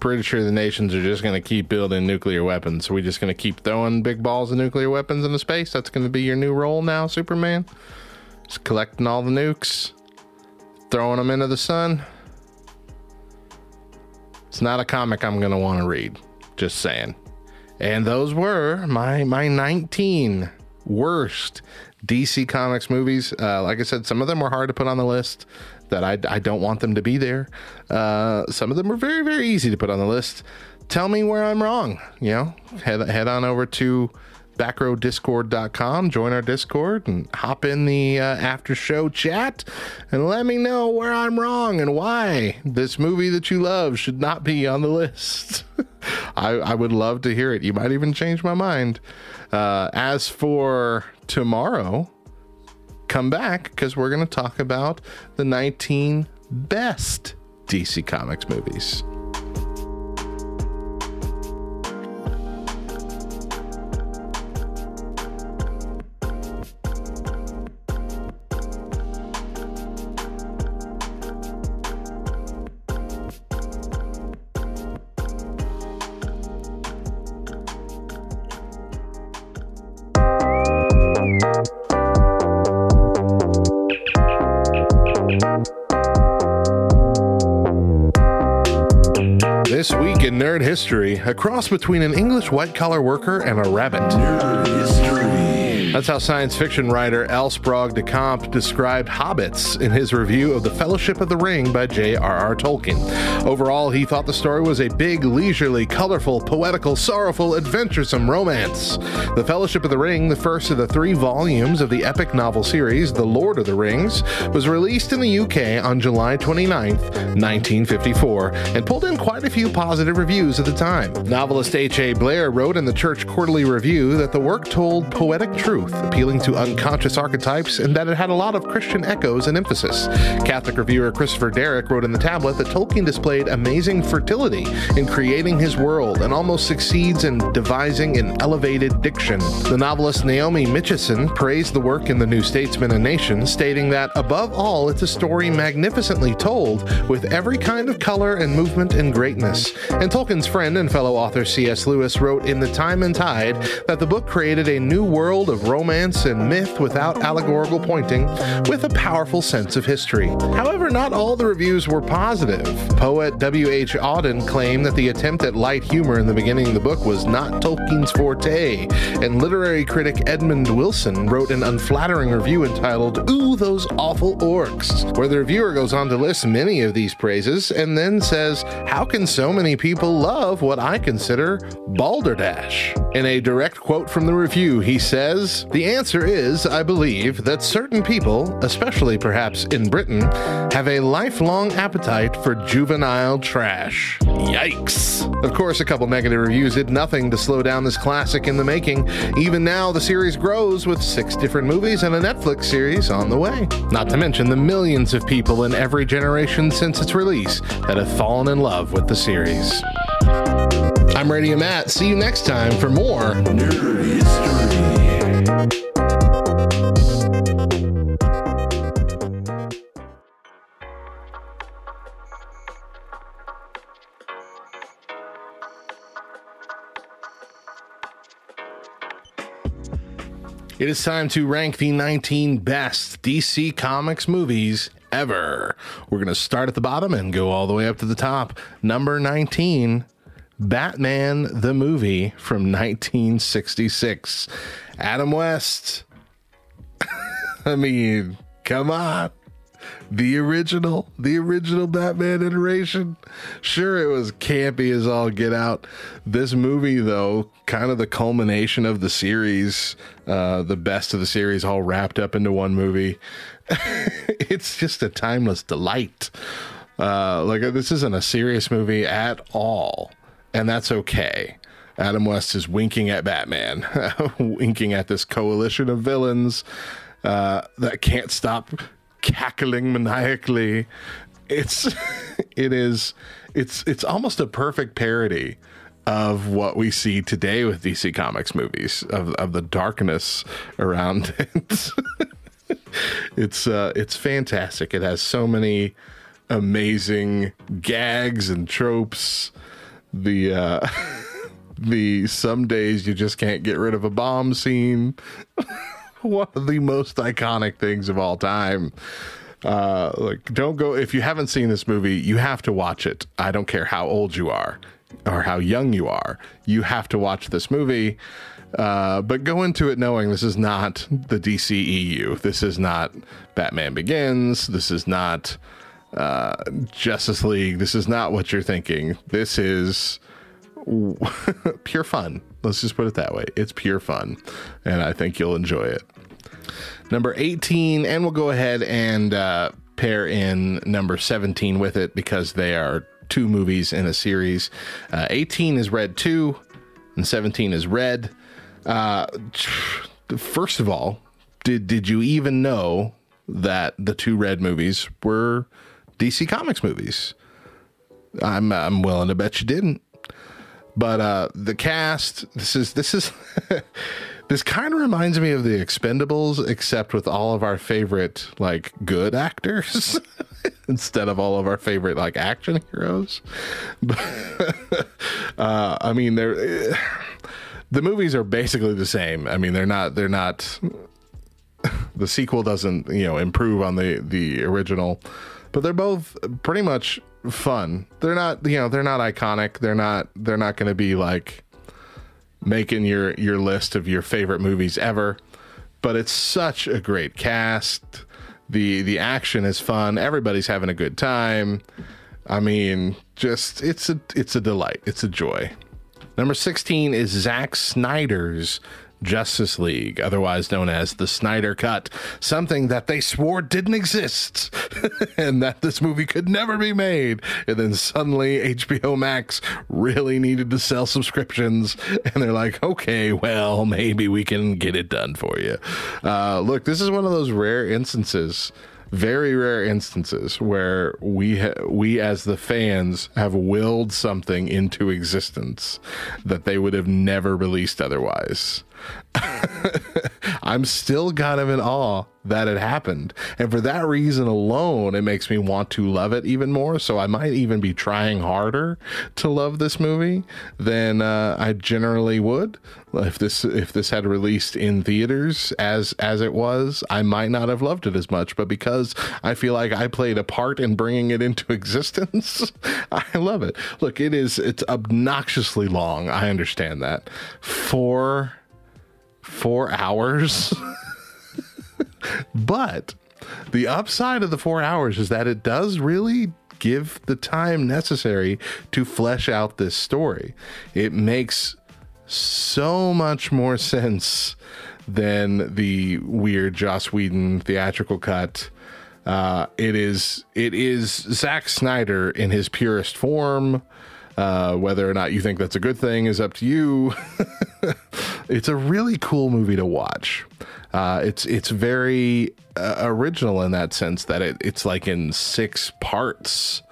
pretty sure the nations are just gonna keep building nuclear weapons. So we just gonna keep throwing big balls of nuclear weapons into space. That's gonna be your new role now, Superman. Just collecting all the nukes, throwing them into the sun. It's not a comic I'm to want to read. Just saying. And those were my my 19 worst DC Comics movies. Uh, like I said, some of them were hard to put on the list. That I, I don't want them to be there. Uh, some of them were very very easy to put on the list. Tell me where I'm wrong. You know, head head on over to backrowdiscord.com. Join our Discord and hop in the uh, after show chat and let me know where I'm wrong and why this movie that you love should not be on the list. [laughs] I, I would love to hear it. You might even change my mind. Uh, as for tomorrow, come back because we're going to talk about the 19 best DC Comics movies. History, a cross between an English white collar worker and a rabbit. That's how science fiction writer L. Sprague de Camp described hobbits in his review of The Fellowship of the Ring by J.R.R. Tolkien. Overall, he thought the story was a big, leisurely, colorful, poetical, sorrowful, adventuresome romance. The Fellowship of the Ring, the first of the three volumes of the epic novel series The Lord of the Rings, was released in the UK on July 29, 1954, and pulled in quite a few positive reviews at the time. Novelist H.A. Blair wrote in the Church Quarterly Review that the work told poetic truth, appealing to unconscious archetypes, and that it had a lot of Christian echoes and emphasis. Catholic reviewer Christopher Derrick wrote in the tablet that Tolkien displayed amazing fertility in creating his world and almost succeeds in devising an elevated diction. The novelist Naomi Mitchison praised the work in The New Statesman and Nation, stating that, above all, it's a story magnificently told with every kind of color and movement and greatness. And Tolkien's friend and fellow author C.S. Lewis wrote in The Time and Tide that the book created a new world of romance and myth without allegorical pointing, with a powerful sense of history. However, not all the reviews were positive. Poet W.H. Auden claimed that the attempt at light humor in the beginning of the book was not Tolkien's forte, and literary critic Edmund Wilson wrote an unflattering review entitled, Ooh, Those Awful Orcs, where the reviewer goes on to list many of these praises and then says, How can so many people love what I consider balderdash? In a direct quote from the review, he says, The answer is, I believe, that certain people, especially perhaps in Britain, have a lifelong appetite for juvenile trash. Yikes. Of course, a couple negative reviews did nothing to slow down this classic in the making. Even now, the series grows with six different movies and a Netflix series on the way. Not to mention the millions of people in every generation since its release that have fallen in love with the series. I'm Radio Matt. See you next time for more. It is time to rank the 19 best DC Comics movies ever. We're going to start at the bottom and go all the way up to the top. Number 19, Batman the movie from 1966. Adam West. [laughs] I mean, come on. The original, the original Batman iteration. Sure, it was campy as all get out. This movie, though, kind of the culmination of the series, uh, the best of the series, all wrapped up into one movie. [laughs] it's just a timeless delight. Uh, like, this isn't a serious movie at all, and that's okay. Adam West is winking at Batman, [laughs] winking at this coalition of villains uh, that can't stop cackling maniacally. It's [laughs] it is it's it's almost a perfect parody of what we see today with DC Comics movies of of the darkness around [laughs] it. it's uh it's fantastic. It has so many amazing gags and tropes. The uh the some days you just can't get rid of a bomb scene. [laughs] one of the most iconic things of all time. Uh, like, don't go if you haven't seen this movie, you have to watch it. I don't care how old you are or how young you are, you have to watch this movie. Uh, but go into it knowing this is not the DCEU. This is not Batman Begins. This is not uh, Justice League. This is not what you're thinking. This is [laughs] pure fun. Let's just put it that way. It's pure fun, and I think you'll enjoy it. Number 18, and we'll go ahead and uh, pair in number 17 with it because they are two movies in a series. Uh, 18 is Red 2, and 17 is Red. Uh, [sighs] first of all, did did you even know that the two Red movies were DC Comics movies? I'm I'm willing to bet you didn't. But uh, the cast, this is this is [laughs] this kind of reminds me of the Expendables, except with all of our favorite like good actors [laughs] instead of all of our favorite like action heroes. [laughs] But, uh, I mean, they're the movies are basically the same. I mean, they're not they're not. The sequel doesn't you know improve on the the original, but they're both pretty much fun. They're not, you know, they're not iconic. They're not they're not going to be like making your your list of your favorite movies ever. But it's such a great cast. The the action is fun. Everybody's having a good time. I mean, just it's a it's a delight. It's a joy. Number 16 is Zack Snyder's Justice League, otherwise known as the Snyder Cut, something that they swore didn't exist [laughs] and that this movie could never be made. And then suddenly HBO Max really needed to sell subscriptions, and they're like, okay, well, maybe we can get it done for you. Uh, look, this is one of those rare instances very rare instances where we ha- we as the fans have willed something into existence that they would have never released otherwise. [laughs] I'm still kind of in awe that it happened. And for that reason alone, it makes me want to love it even more. So I might even be trying harder to love this movie than uh, I generally would. If this if this had released in theaters as as it was, I might not have loved it as much. But because I feel like I played a part in bringing it into [laughs] existence, [laughs] I love it. Look, it is it's obnoxiously long. I understand that. Four four hours. [laughs] but the upside of the four hours is that it does really give the time necessary to flesh out this story. It makes so much more sense than the weird Joss Whedon theatrical cut. Uh, it is it is Zack Snyder in his purest form. Uh, whether or not you think that's a good thing is up to you. [laughs] it's a really cool movie to watch. Uh, it's it's very uh, original in that sense that it, it's like in six parts.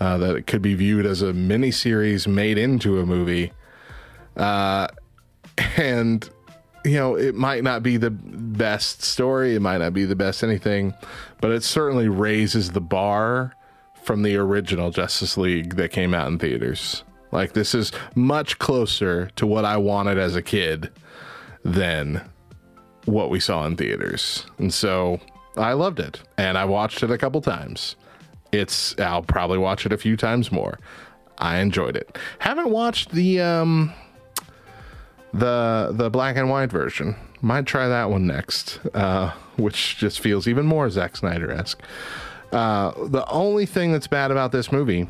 Uh, that it could be viewed as a mini series made into a movie, uh, and you know it might not be the best story, it might not be the best anything, but it certainly raises the bar from the original Justice League that came out in theaters. Like this is much closer to what I wanted as a kid than what we saw in theaters. And so I loved it and I watched it a couple times. It's I'll probably watch it a few times more. I enjoyed it. Haven't watched the um the the black and white version. Might try that one next, uh, which just feels even more Zack Snyder esque. Uh, the only thing that's bad about this movie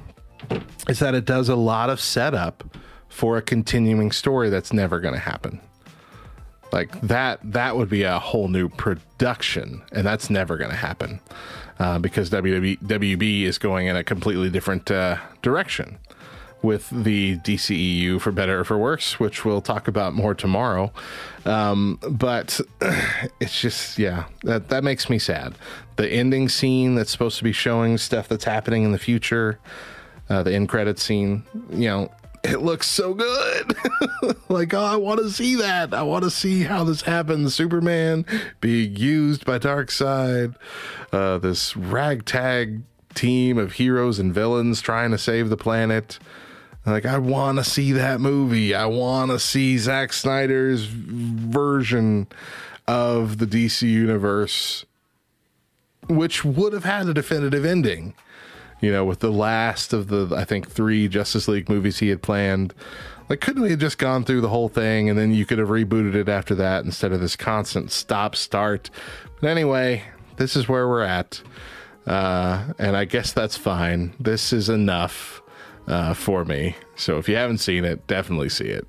is that it does a lot of setup for a continuing story that's never going to happen. Like that, that would be a whole new production, and that's never going to happen uh, because WB, WB is going in a completely different uh, direction with the DCEU for better or for worse, which we'll talk about more tomorrow. Um, but [clears throat] it's just, yeah, that, that makes me sad. The ending scene that's supposed to be showing stuff that's happening in the future, uh, the end credit scene, you know, it looks so good. [laughs] like, oh, I want to see that. I want to see how this happens. Superman being used by Darkseid, uh, this ragtag team of heroes and villains trying to save the planet. Like, I want to see that movie. I want to see Zack Snyder's version of the DC universe, which would have had a definitive ending. You know, with the last of the, I think, three Justice League movies he had planned. Like, couldn't we have just gone through the whole thing and then you could have rebooted it after that instead of this constant stop start? But anyway, this is where we're at. Uh, and I guess that's fine. This is enough uh, for me. So if you haven't seen it, definitely see it.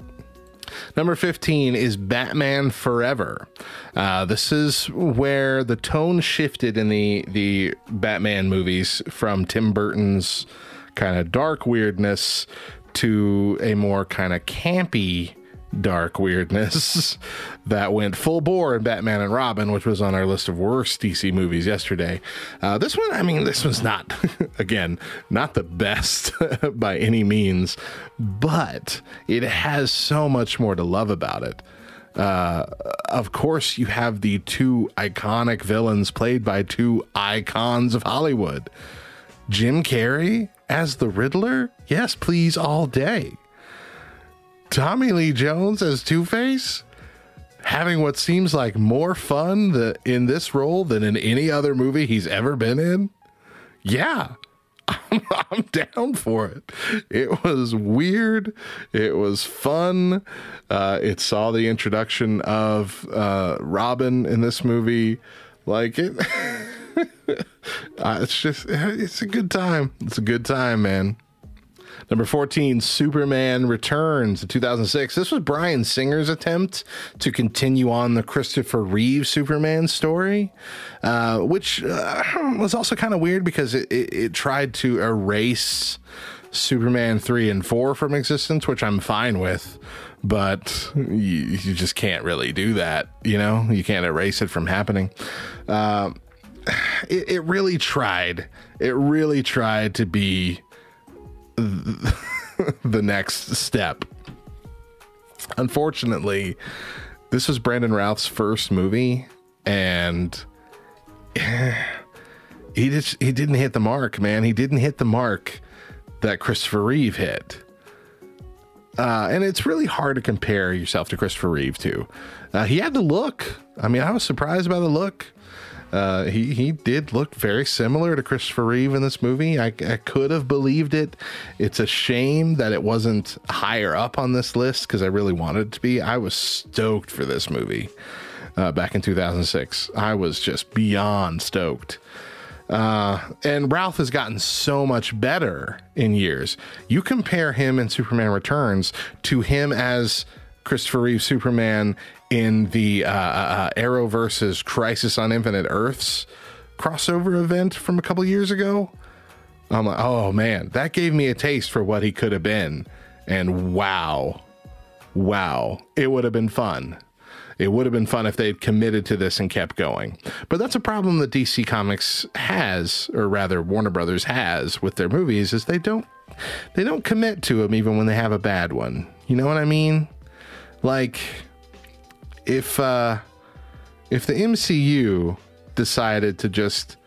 Number 15 is Batman Forever. Uh, this is where the tone shifted in the, the Batman movies from Tim Burton's kind of dark weirdness to a more kind of campy dark weirdness [laughs] that went full bore in Batman and Robin, which was on our list of worst DC movies yesterday. Uh, this one, I mean, this was not, [laughs] again, not the best [laughs] by any means, but it has so much more to love about it. Uh, of course, you have the two iconic villains played by two icons of Hollywood. Jim Carrey as the Riddler? Yes, please, all day. Tommy Lee Jones as Two Face, having what seems like more fun the, in this role than in any other movie he's ever been in. Yeah, [laughs] I'm, I'm down for it. It was weird. It was fun. Uh, it saw the introduction of uh, Robin in this movie. Like it. [laughs] uh, it's just, it's a good time. It's a good time, man. Number 14, Superman Returns in 2006. This was Bryan Singer's attempt to continue on the Christopher Reeve Superman story, uh, which uh, [clears throat] was also kind of weird because it, it, it tried to erase Superman 3 and 4 from existence, which I'm fine with but you, you, just can't really do that. You know, you can't erase it from happening. Uh, [sighs] it, it, really tried. It really tried to be [laughs] the next step. Unfortunately, this was Brandon Routh's first movie, and [sighs] he just he didn't hit the mark, man. He didn't hit the mark that Christopher Reeve hit. Uh, and it's really hard to compare yourself to Christopher Reeve too. Uh, he had the look. I mean, I was surprised by the look. Uh, he he did look very similar to Christopher Reeve in this movie. I, I could have believed it. It's a shame that it wasn't higher up on this list because I really wanted it to be. I was stoked for this movie uh, back in 2006. I was just beyond stoked. Uh, and Routh has gotten so much better in years. You compare him in Superman Returns to him as Christopher Reeve Superman in the uh, uh, Arrow versus Crisis on Infinite Earths crossover event from a couple years ago. I'm like, oh man, that gave me a taste for what he could have been. And wow, wow, it would have been fun. It would have been fun if they'd committed to this and kept going. But that's a problem that DC Comics has, or rather Warner Brothers has with their movies, is they don't they don't commit to them even when they have a bad one. You know what I mean? Like if uh, if the MCU decided to just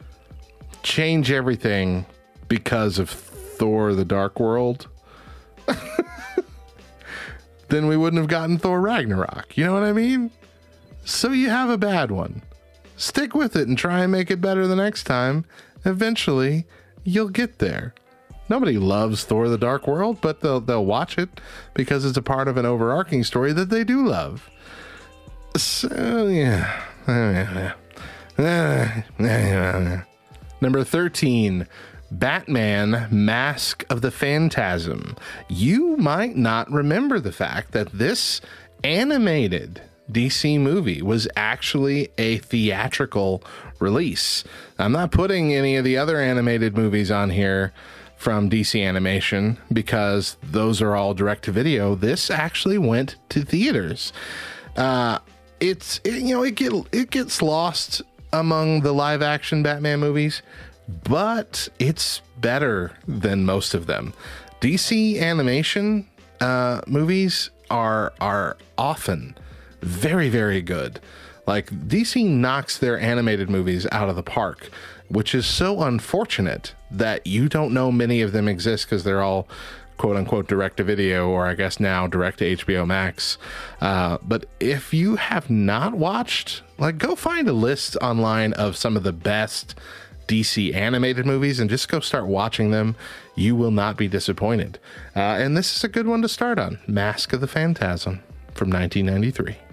change everything because of Thor: The Dark World, [laughs] then we wouldn't have gotten Thor Ragnarok. You know what I mean? So you have a bad one. Stick with it and try and make it better the next time. Eventually, you'll get there. Nobody loves Thor: The Dark World, but they'll they'll watch it because it's a part of an overarching story that they do love. So yeah. [laughs] Number 13, Batman Mask of the Phantasm. You might not remember the fact that this animated DC movie was actually a theatrical release. I'm not putting any of the other animated movies on here from DC Animation because those are all direct to video. This actually went to theaters. Uh, it's it, you know it get it gets lost among the live action Batman movies, but it's better than most of them. DC animation uh, movies are are often very very good. Like DC knocks their animated movies out of the park, which is so unfortunate that you don't know many of them exist because they're all quote unquote direct to video, or I guess now direct to HBO Max. Uh, but if you have not watched, like, go find a list online of some of the best DC animated movies and just go start watching them. You will not be disappointed. Uh, and this is a good one to start on Mask of the Phantasm from 1993.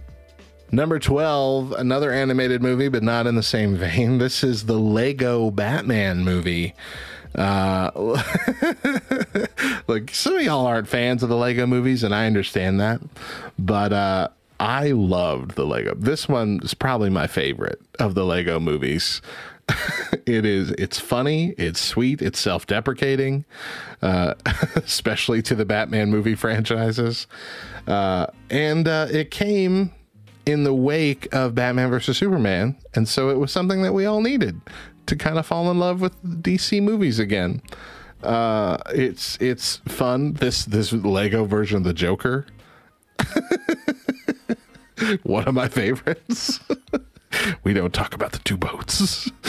Number 12, another animated movie, but not in the same [laughs] vein. This is the Lego Batman movie. Uh, [laughs] like some of y'all aren't fans of the Lego movies, and I understand that, but uh, I loved the Lego. This one is probably my favorite of the Lego movies. [laughs] it is. It's funny. It's sweet. It's self-deprecating, uh, especially to the Batman movie franchises, uh, and uh, it came in the wake of Batman versus Superman, and so it was something that we all needed to kind of fall in love with DC movies again. Uh, it's it's fun. This this Lego version of the Joker, [laughs] one of my favorites. [laughs] we don't talk about the two boats. [laughs]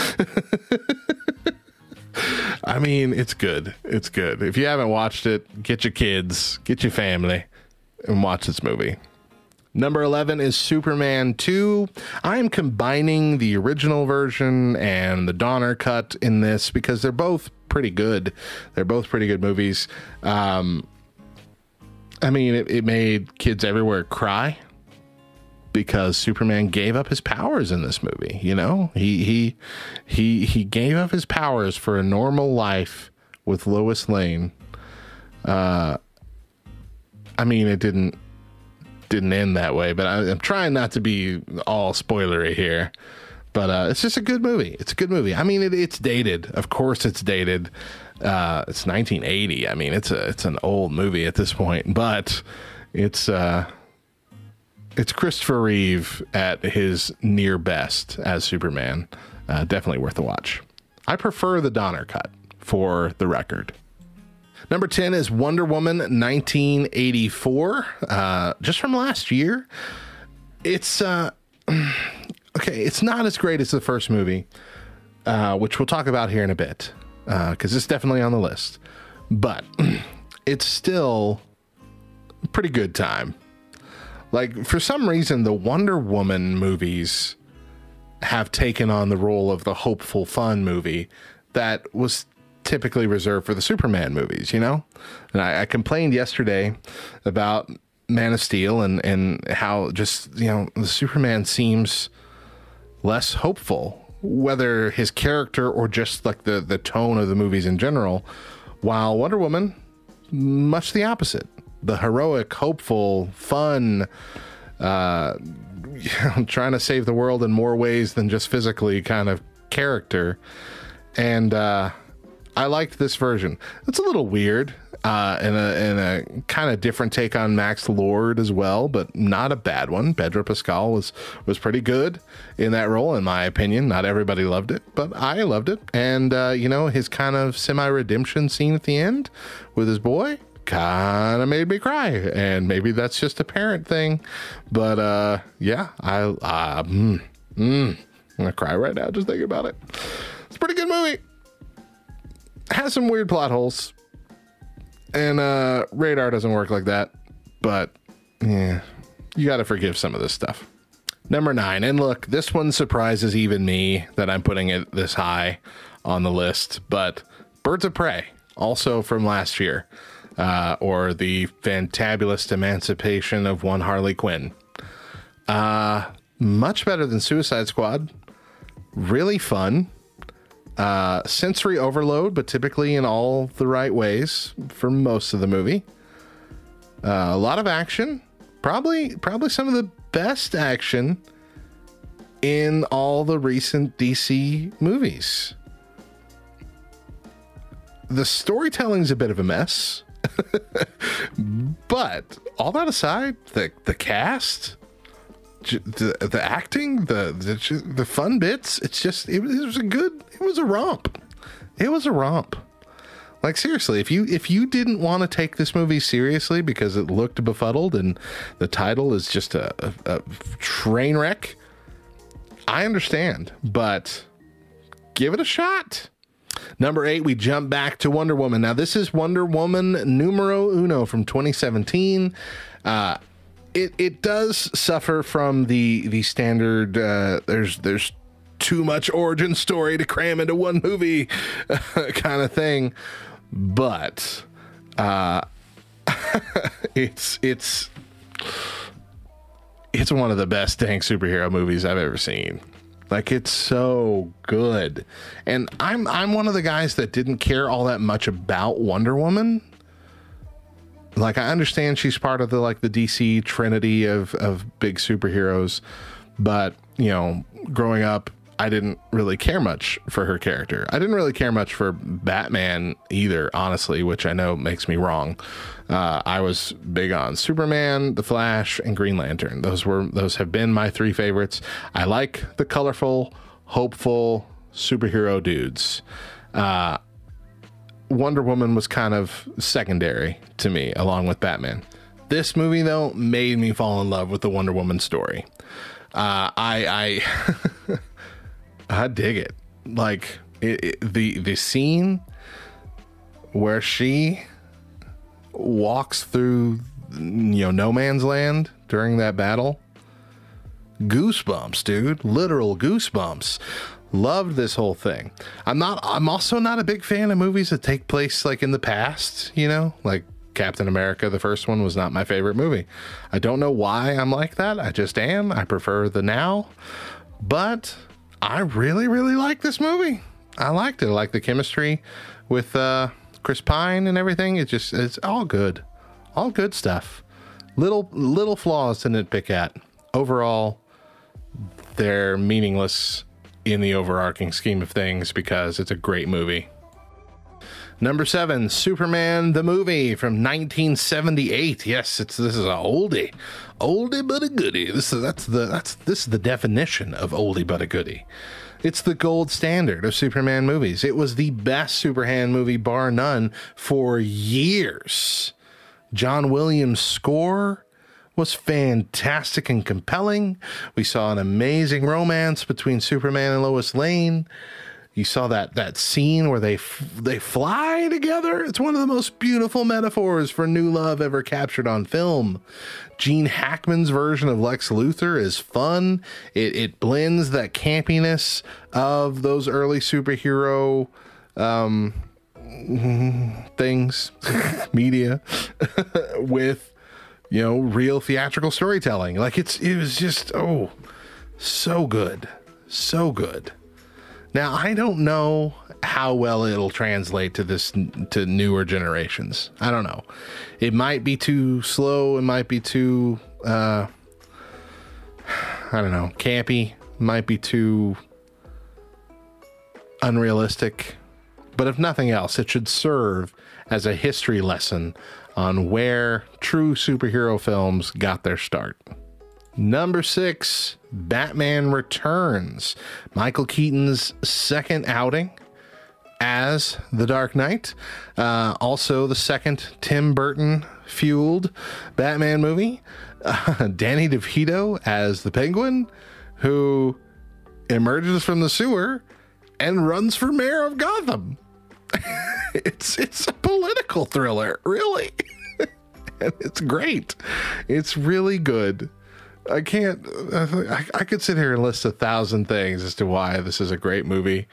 I mean, it's good. It's good. If you haven't watched it, get your kids, get your family, and watch this movie. Number 11 is Superman 2. I am combining the original version and the Donner cut in this because they're both pretty good. They're both pretty good movies. Um, I mean, it, it made kids everywhere cry because Superman gave up his powers in this movie. You know, he he he he gave up his powers for a normal life with Lois Lane. Uh, I mean, it didn't didn't end that way, but I, am trying not to be all spoilery here. But uh, it's just a good movie. It's a good movie. I mean, it, it's dated. Of course, it's dated. Uh, it's 1980. I mean, it's a it's an old movie at this point, but it's uh, it's Christopher Reeve at his near best as Superman. Uh, definitely worth a watch. I prefer the Donner cut for the record. Number 10 is Wonder Woman 1984, uh, just from last year. It's, uh, [clears throat] okay, it's not as great as the first movie, uh, which we'll talk about here in a bit, because it's definitely on the list. But [clears throat] it's still pretty good time. Like, for some reason, the Wonder Woman movies have taken on the role of the hopeful, fun movie that was typically reserved for the Superman movies, you know? And I, I, complained yesterday about Man of Steel and, and how just, you know, the Superman seems less hopeful, whether his character or just like the, the tone of the movies in general, while Wonder Woman, much the opposite. The heroic, hopeful, fun, uh, [laughs] trying to save the world in more ways than just physically kind of character. And, uh, I liked this version. It's a little weird, uh, and a, and a kind of different take on Max Lord as well, but not a bad one. Pedro Pascal was was pretty good in that role, in my opinion. Not everybody loved it, but I loved it. And uh, you know, his kind of semi redemption scene at the end with his boy kind of made me cry, and maybe that's just a parent thing, but uh, yeah, I uh, mm, mm, I'm gonna cry right now just thinking about it. It's a pretty good movie has some weird plot holes, and uh, radar doesn't work like that. But yeah, you got to forgive some of this stuff. Number nine, and look, this one surprises even me that I'm putting it this high on the list. But Birds of Prey, also from last year, uh, or the fantabulous emancipation of one Harley Quinn. Uh, much better than Suicide Squad. Really fun. Uh, sensory overload, but typically in all the right ways for most of the movie. Uh, a lot of action, probably probably some of the best action in all the recent DC movies. The storytelling's a bit of a mess. [laughs] but all that aside, the the cast, the the acting, the the the fun bits. It's just it, it was a good. It was a romp. It was a romp. Like seriously, if you if you didn't want to take this movie seriously because it looked befuddled and the title is just a, a, a train wreck, I understand. But give it a shot. Number eight, we jump back to Wonder Woman. Now, this is Wonder Woman numero uno from 2017. Uh, it it does suffer from the the standard. Uh, there's there's too much origin story to cram into one movie, [laughs] kind of thing. But uh, [laughs] it's it's it's one of the best dang superhero movies I've ever seen. Like it's so good. And I'm I'm one of the guys that didn't care all that much about Wonder Woman. Like I understand she's part of the like the DC trinity of of big superheroes, but you know, growing up I didn't really care much for her character. I didn't really care much for Batman either, honestly, which I know makes me wrong. Uh, I was big on Superman, The Flash, and Green Lantern. Those were those have been my three favorites. I like the colorful, hopeful superhero dudes. Uh, Wonder Woman was kind of secondary to me, along with Batman. This movie, though, made me fall in love with the Wonder Woman story. Uh, I, I [laughs] I dig it. Like it, it, the the scene where she walks through you know no man's land during that battle. Goosebumps, dude. Literal goosebumps. Loved this whole thing. I'm not I'm also not a big fan of movies that take place like in the past, you know? Like Captain America, the first one was not my favorite movie. I don't know why I'm like that. I just am. I prefer the now. But I really, really like this movie. I liked it. I like the chemistry with uh, Chris Pine and everything. It's just it's all good, all good stuff. Little little flaws to nitpick at. Overall, they're meaningless in the overarching scheme of things because it's a great movie. Number seven, Superman the movie from 1978. Yes, it's this is a oldie, oldie but a goodie. This is that's the that's this is the definition of oldie but a goodie. It's the gold standard of Superman movies. It was the best Superman movie, bar none, for years. John Williams' score was fantastic and compelling. We saw an amazing romance between Superman and Lois Lane. You saw that that scene where they f- they fly together. It's one of the most beautiful metaphors for new love ever captured on film. Gene Hackman's version of Lex Luthor is fun. It it blends that campiness of those early superhero um, [laughs] things, [laughs] media, [laughs] with you know real theatrical storytelling. Like it's it was just oh so good, so good. Now, I don't know how well it'll translate to this to newer generations. I don't know. It might be too slow, it might be too uh I don't know, campy, might be too unrealistic. But if nothing else, it should serve as a history lesson on where true superhero films got their start. Number six, Batman Returns. Michael Keaton's second outing as the Dark Knight. Uh, also, the second Tim Burton fueled Batman movie. Uh, [laughs] Danny DeVito as the Penguin, who emerges from the sewer and runs for mayor of Gotham. [laughs] it's it's a political thriller, really. [laughs] and it's great. It's really good. I can't. I, I could sit here and list a thousand things as to why this is a great movie.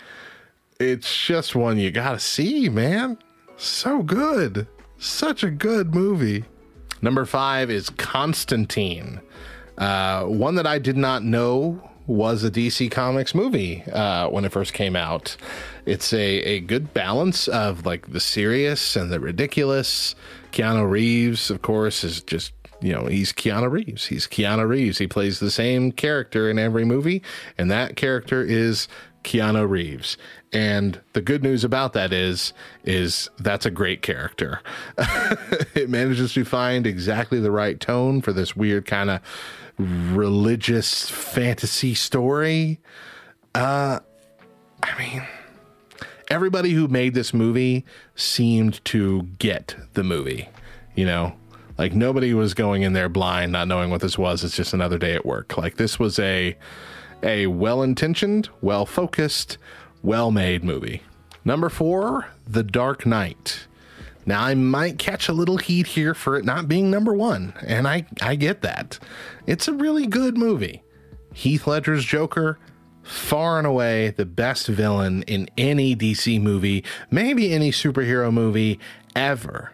It's just one you gotta see, man. So good. Such a good movie. Number five is Constantine, uh, one that I did not know was a DC Comics movie uh, when it first came out. It's a, a good balance of like the serious and the ridiculous. Keanu Reeves, of course, is just you know, he's Keanu Reeves. He's Keanu Reeves. He plays the same character in every movie, and that character is Keanu Reeves. And the good news about that is, is that's a great character. [laughs] it manages to find exactly the right tone for this weird kind of religious fantasy story. Uh, I mean, everybody who made this movie seemed to get the movie, you know? Like nobody was going in there blind, not knowing what this was. It's just another day at work. Like this was a a well-intentioned, well-focused, well-made movie. Number 4, The Dark Knight. Now I might catch a little heat here for it not being number 1, and I I get that. It's a really good movie. Heath Ledger's Joker far and away the best villain in any DC movie, maybe any superhero movie ever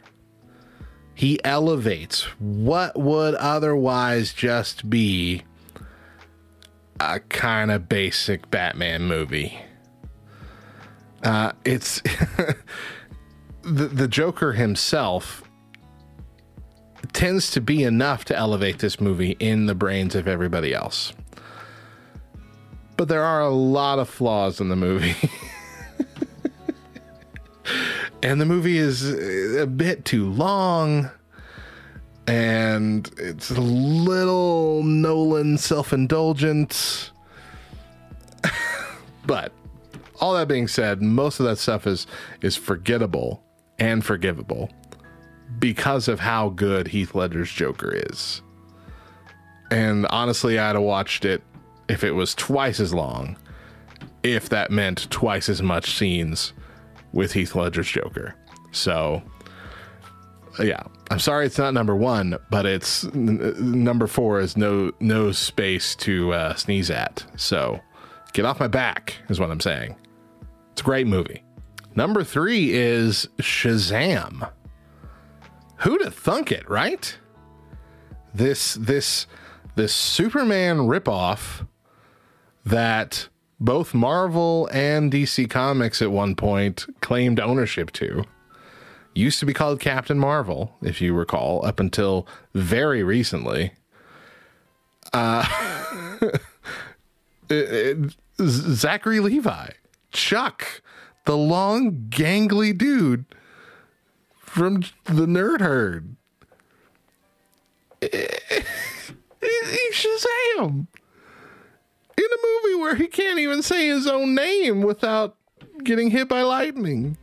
he elevates what would otherwise just be a kind of basic Batman movie. Uh, it's [laughs] the the Joker himself tends to be enough to elevate this movie in the brains of everybody else. But there are a lot of flaws in the movie. [laughs] and the movie is uh, a bit too long and it's a little Nolan self-indulgent. [laughs] but all that being said, most of that stuff is is forgettable and forgivable because of how good Heath Ledger's Joker is. And honestly, I'd have watched it if it was twice as long, if that meant twice as much scenes with Heath Ledger's Joker. So, yeah, I'm sorry it's not number one, but it's n- number four is no no space to uh, sneeze at. So, get off my back is what I'm saying. It's a great movie. Number three is Shazam. Who'd have thunk it, right? This this this Superman ripoff that both Marvel and DC Comics at one point claimed ownership to. Used to be called Captain Marvel, if you recall, up until very recently. Uh, [laughs] it, it, Zachary Levi, Chuck, the long, gangly dude from the Nerd Herd. [laughs] He's Shazam in a movie where he can't even say his own name without getting hit by lightning.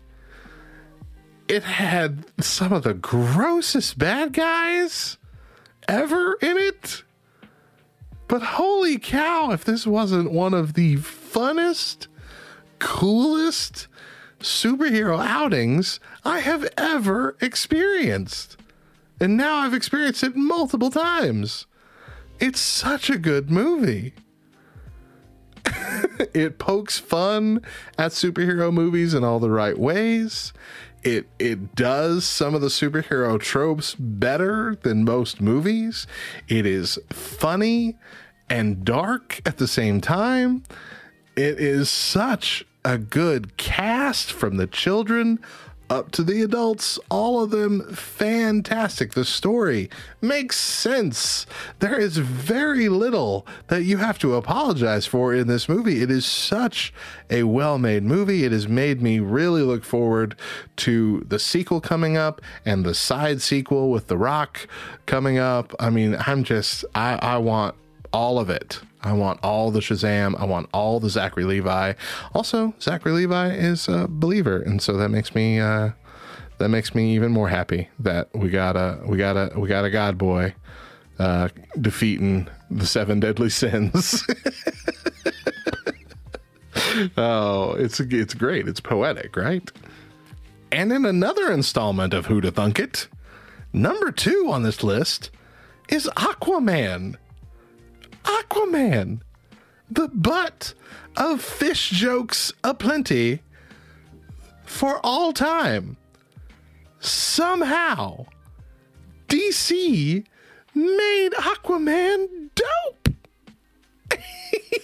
It had some of the grossest bad guys ever in it. But holy cow, if this wasn't one of the funnest, coolest superhero outings I have ever experienced. And now I've experienced it multiple times. It's such a good movie. [laughs] it pokes fun at superhero movies in all the right ways. It it does some of the superhero tropes better than most movies. It is funny and dark at the same time. It is such a good cast from the children up to the adults, all of them fantastic. The story makes sense. There is very little that you have to apologize for in this movie. It is such a well made movie. It has made me really look forward to the sequel coming up and the side sequel with The Rock coming up. I mean, I'm just, I, I want all of it. I want all the Shazam. I want all the Zachary Levi. Also, Zachary Levi is a believer, and so that makes me uh, that makes me even more happy that we got a we got a we got a God boy uh, defeating the seven deadly sins. [laughs] oh, it's it's great. It's poetic, right? And in another installment of Who to Thunk It, number two on this list is Aquaman. Aquaman, the butt of fish jokes aplenty for all time. Somehow, DC made Aquaman dope. [laughs]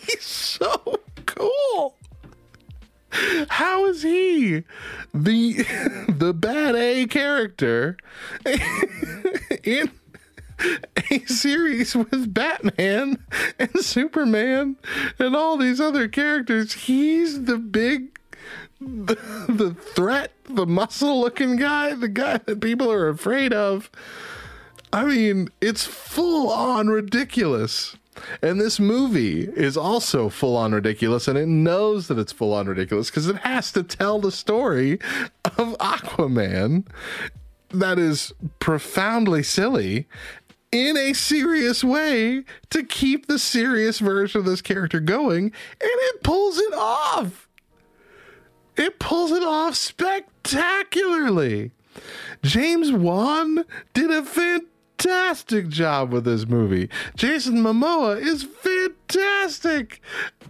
He's so cool. How is he the [laughs] the bad A character [laughs] in a series with Batman and Superman and all these other characters. He's the big, the, the threat, the muscle looking guy, the guy that people are afraid of. I mean, it's full on ridiculous. And this movie is also full on ridiculous, and it knows that it's full on ridiculous because it has to tell the story of Aquaman that is profoundly silly in a serious way to keep the serious version of this character going, and it pulls it off. It pulls it off spectacularly. James Wan did a fantastic job with this movie. Jason Momoa is fantastic fantastic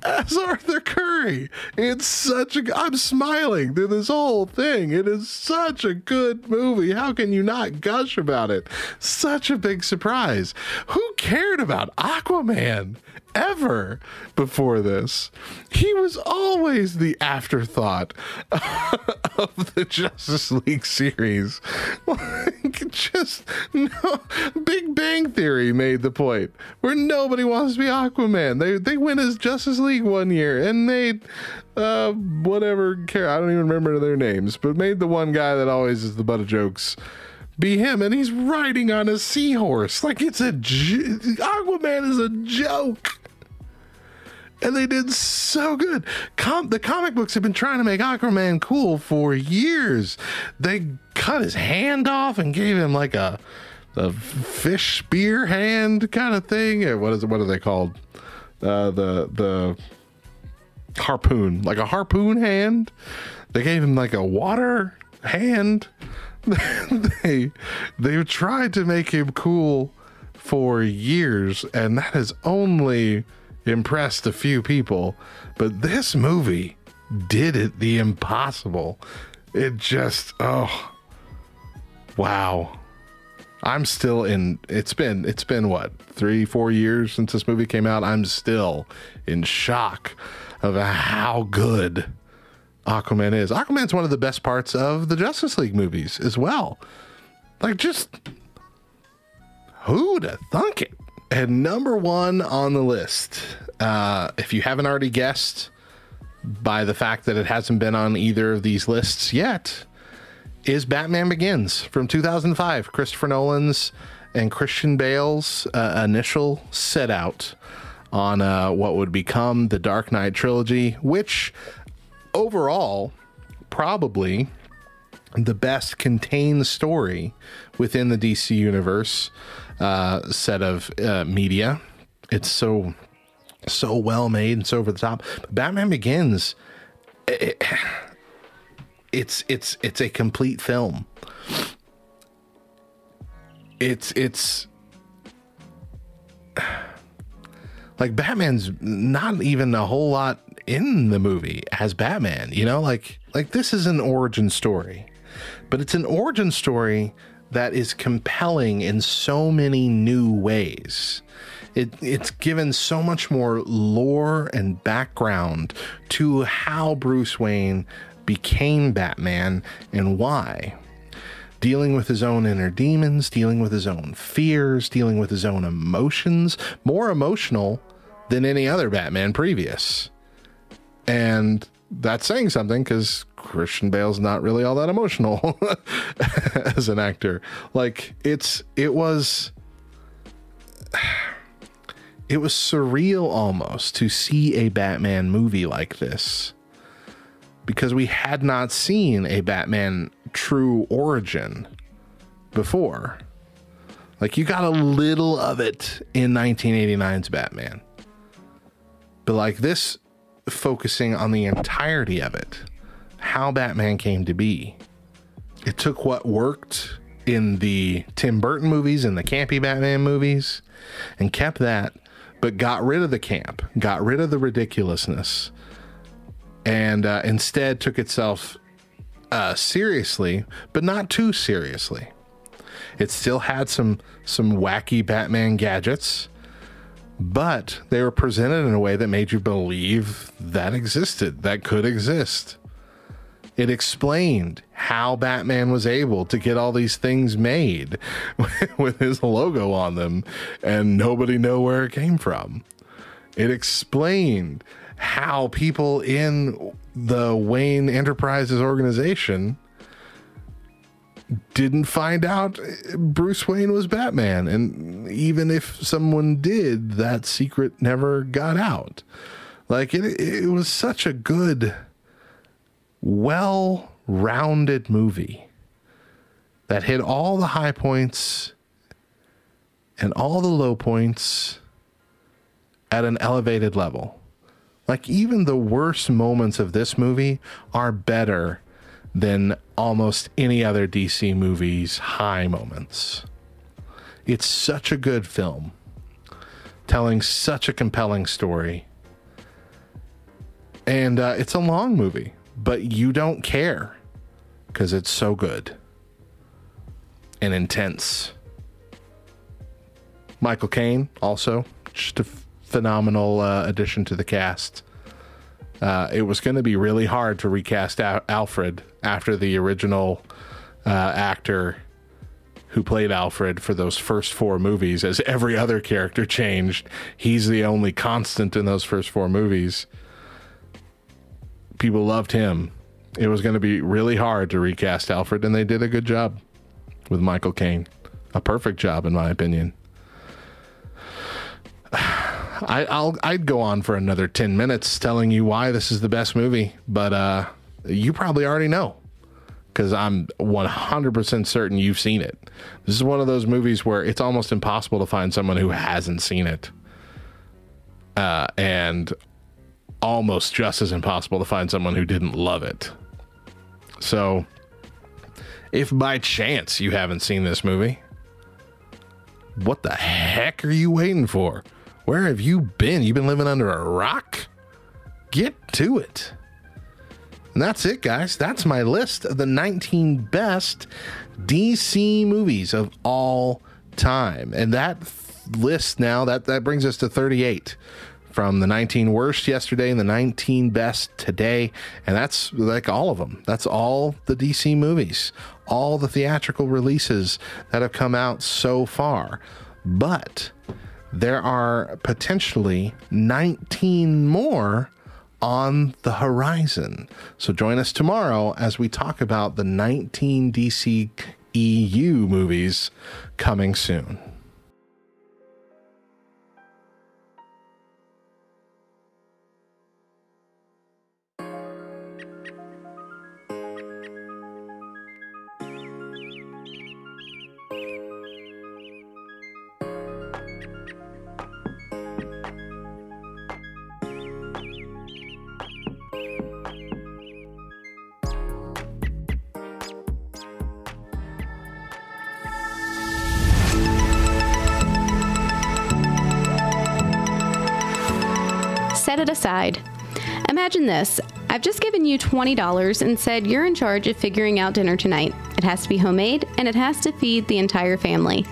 as Arthur Curry. It's such a. I'm smiling through this whole thing. It is such a good movie. How can you not gush about it? Such a big surprise. Who cared about Aquaman? Ever before this, he was always the afterthought [laughs] of the Justice League series. [laughs] Like, just no. Big Bang Theory made the point where nobody wants to be Aquaman. They they win as Justice League one year and made uh whatever care I don't even remember their names, but made the one guy that always is the butt of jokes be him, and he's riding on a seahorse like it's a j- Aquaman is a joke and they did so good. Com- the comic books have been trying to make Aquaman cool for years. They cut his hand off and gave him like a a fish spear hand kind of thing. What is it? What are they called? Uh, the the harpoon, like a harpoon hand. They gave him like a water hand. [laughs] they they tried to make him cool for years, and that has only impressed a few people, but this movie did it the impossible. It just, oh, wow. I'm still in, it's been, it's been what, three, four years since this movie came out. I'm still in shock of how good Aquaman is. Aquaman's one of the best parts of the Justice League movies as well. Like, just who'd have thunk it? And number one on the list, uh, if you haven't already guessed by the fact that it hasn't been on either of these lists yet, is Batman Begins from 2005, Christopher Nolan's and Christian Bale's uh, initial set out on uh, what would become the Dark Knight trilogy, which overall, probably the best contained story within the DC universe uh, set of uh, media. It's so so well made and so over the top. Batman Begins, it, it's it's it's a complete film. It's it's [sighs] like Batman's not even a whole lot in the movie as Batman, you know, like like this is an origin story. But it's an origin story that is compelling in so many new ways. It, it's given so much more lore and background to how Bruce Wayne became Batman and why. Dealing with his own inner demons, dealing with his own fears, dealing with his own emotions, more emotional than any other Batman previous. And that's saying something because Christian Bale's not really all that emotional [laughs] as an actor. Like it's it was [sighs] it was surreal almost to see a Batman movie like this because we had not seen a Batman true origin before. Like you got a little of it in 1989's Batman. But like this focusing on the entirety of it, how Batman came to be. It took what worked in the Tim Burton movies and the campy Batman movies and kept that, but got rid of the camp, got rid of the ridiculousness, and uh, instead took itself uh, seriously, but not too seriously. It still had some some wacky Batman gadgets but they were presented in a way that made you believe that existed, that could exist. It explained how Batman was able to get all these things made [laughs] with his logo on them and nobody know where it came from. It explained how people in the Wayne Enterprises organization didn't find out Bruce Wayne was Batman. And even if someone did, that secret never got out. Like it, it was such a good, well rounded movie that hit all the high points and all the low points at an elevated level. Like even the worst moments of this movie are better than almost any other DC movie's high moments. It's such a good film. telling such a compelling story. And uh, it's a long movie, but you don't care because it's so good and intense. Michael Caine, also just a phenomenal uh, addition to the cast. Uh, it was going to be really hard to recast Al- Alfred after the original uh, actor who played Alfred for those first four movies, as every other character changed. He's the only constant in those first four movies. People loved him. It was going to be really hard to recast Alfred, and they did a good job with Michael Caine. A perfect job, in my opinion. I, I'll I'd go on for another ten minutes telling you why this is the best movie, but uh, you probably already know because I'm 100% certain you've seen it. This is one of those movies where it's almost impossible to find someone who hasn't seen it, uh, and almost just as impossible to find someone who didn't love it. So, if by chance you haven't seen this movie, what the heck are you waiting for? Where have you been? You've been living under a rock? Get to it. And that's it, guys. That's my list of the 19 best DC movies of all time. And that list now, that, that brings us to 38 from the 19 worst yesterday and the 19 best today. And that's like all of them. That's all the DC movies, all the theatrical releases that have come out so far. But there are potentially 19 more on the horizon. So join us tomorrow as we talk about the 19 DC EU movies coming soon. It aside. Imagine this I've just given you $20 and said you're in charge of figuring out dinner tonight. It has to be homemade and it has to feed the entire family.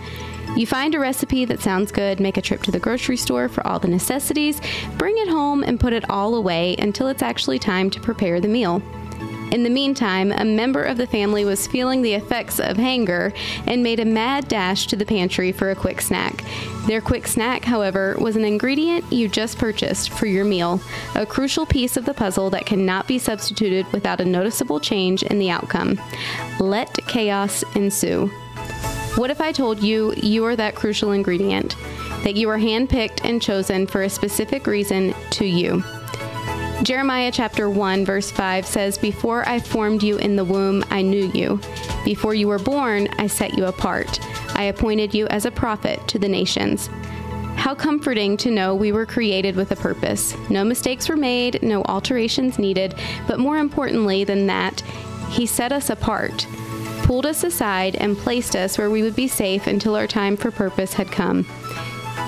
You find a recipe that sounds good, make a trip to the grocery store for all the necessities, bring it home, and put it all away until it's actually time to prepare the meal. In the meantime, a member of the family was feeling the effects of hunger and made a mad dash to the pantry for a quick snack. Their quick snack, however, was an ingredient you just purchased for your meal, a crucial piece of the puzzle that cannot be substituted without a noticeable change in the outcome. Let chaos ensue. What if I told you you are that crucial ingredient? That you are handpicked and chosen for a specific reason to you? Jeremiah chapter 1 verse 5 says, "Before I formed you in the womb, I knew you. Before you were born, I set you apart. I appointed you as a prophet to the nations." How comforting to know we were created with a purpose. No mistakes were made, no alterations needed, but more importantly than that, he set us apart, pulled us aside and placed us where we would be safe until our time for purpose had come.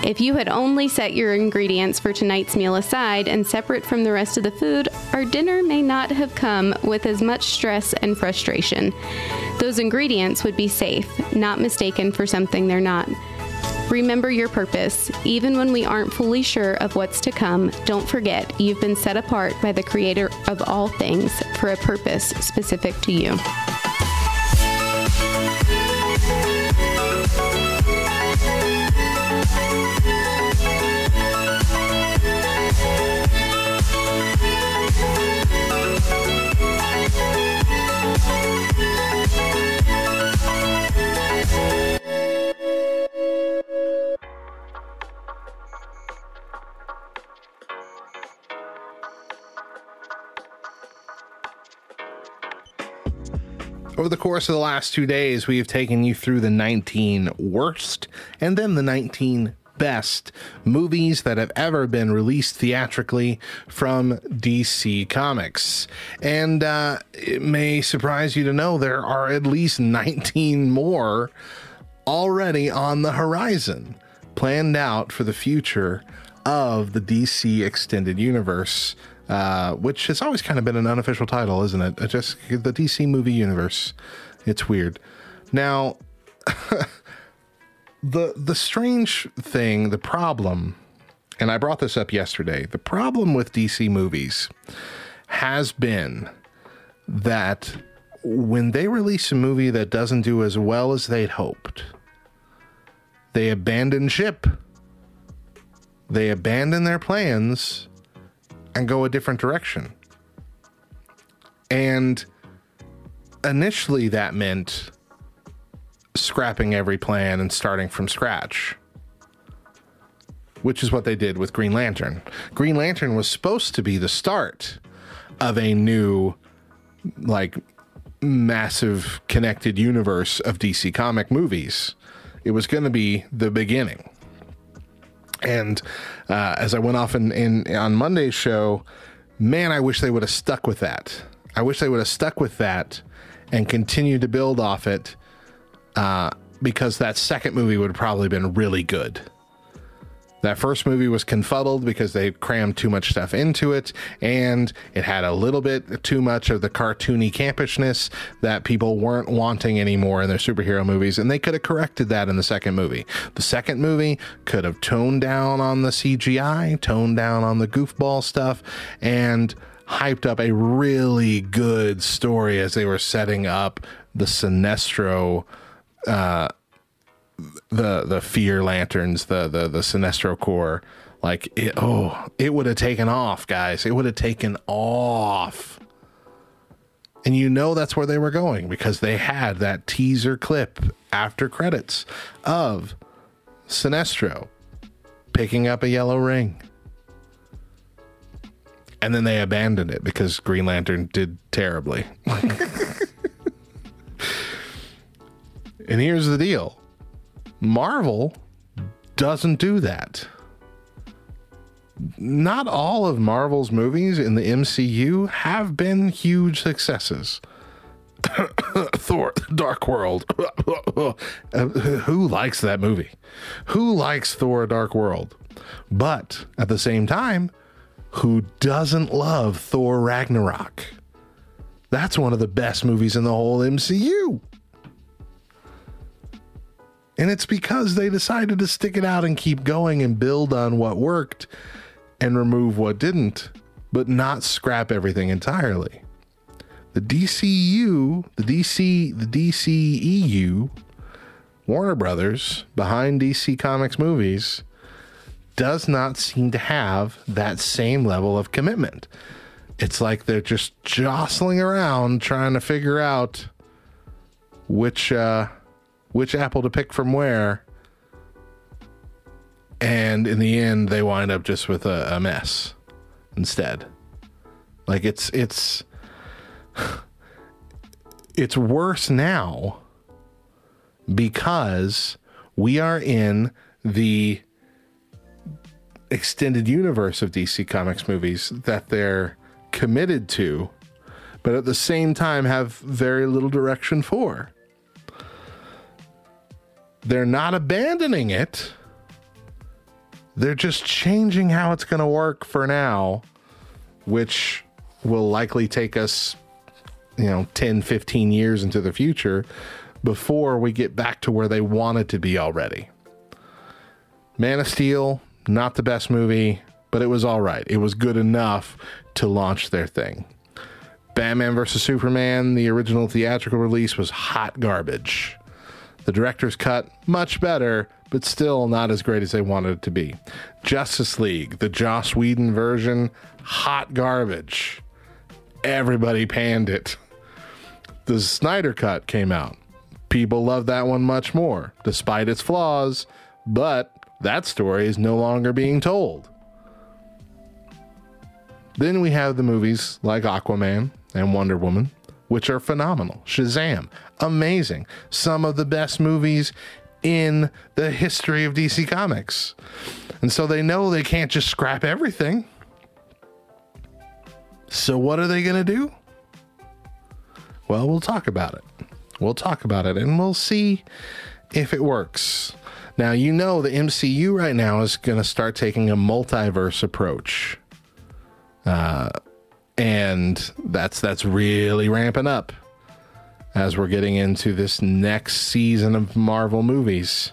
If you had only set your ingredients for tonight's meal aside and separate from the rest of the food, our dinner may not have come with as much stress and frustration. Those ingredients would be safe, not mistaken for something they're not. Remember your purpose. Even when we aren't fully sure of what's to come, don't forget you've been set apart by the Creator of all things for a purpose specific to you. Over the course of the last two days, we have taken you through the 19 worst and then the 19 best movies that have ever been released theatrically from DC Comics. And uh, it may surprise you to know there are at least 19 more already on the horizon. planned out for the future of the DC Extended Universe, uh, which has always kind of been an unofficial title, isn't it? Just the DC movie universe. It's weird. Now, [laughs] the the strange thing, the problem, and I brought this up yesterday. The problem with DC movies has been that when they release a movie that doesn't do as well as they'd hoped, they abandon ship. They abandon their plans and go a different direction. And initially, that meant scrapping every plan and starting from scratch, which is what they did with Green Lantern. Green Lantern was supposed to be the start of a new, like, massive connected universe of DC comic movies. It was going to be the beginning. And uh, as I went off in, in on Monday's show, man, I wish they would have stuck with that. I wish they would have stuck with that and continued to build off it uh, because that second movie would have probably been really good. That first movie was confuddled because they crammed too much stuff into it, and it had a little bit too much of the cartoony campishness that people weren't wanting anymore in their superhero movies, and they could have corrected that in the second movie. The second movie could have toned down on the CGI, toned down on the goofball stuff, and hyped up a really good story as they were setting up the Sinestro uh, the the fear lanterns, the the the Sinestro Corps, like it, oh, it would have taken off, guys. It would have taken off. And you know that's where they were going because they had that teaser clip after credits of Sinestro picking up a yellow ring. And then they abandoned it because Green Lantern did terribly. [laughs] and here's the deal Marvel doesn't do that. Not all of Marvel's movies in the MCU have been huge successes. [coughs] Thor, Dark World. [coughs] Who likes that movie? Who likes Thor, Dark World? But at the same time, who doesn't love Thor Ragnarok? That's one of the best movies in the whole MCU. And it's because they decided to stick it out and keep going and build on what worked and remove what didn't, but not scrap everything entirely. The DCU, the DC, the DCEU, Warner Brothers, behind DC Comics movies, does not seem to have that same level of commitment. It's like they're just jostling around trying to figure out which uh, which apple to pick from where. And in the end, they wind up just with a, a mess instead. Like it's it's [sighs] it's worse now because we are in the extended universe of DC Comics movies that they're committed to, but at the same time have very little direction for. They're not abandoning it. They're just changing how it's going to work for now, which will likely take us, you know, 10, 15 years into the future before we get back to where they wanted to be already. Man of Steel, not the best movie, but it was all right. It was good enough to launch their thing. Batman vs. Superman, the original theatrical release, was hot garbage. The director's cut, much better, but still not as great as they wanted it to be. Justice League, the Joss Whedon version, hot garbage. Everybody panned it. The Snyder cut came out. People love that one much more, despite its flaws, but that story is no longer being told. Then we have the movies like Aquaman and Wonder Woman, which are phenomenal. Shazam, amazing. Some of the best movies in the history of DC Comics. And so they know they can't just scrap everything. So what are they going to do? Well, we'll talk about it. We'll talk about it and we'll see if it works. Now, you know the MCU right now is going to start taking a multiverse approach. Uh, and that's that's really ramping up as we're getting into this next season of Marvel movies.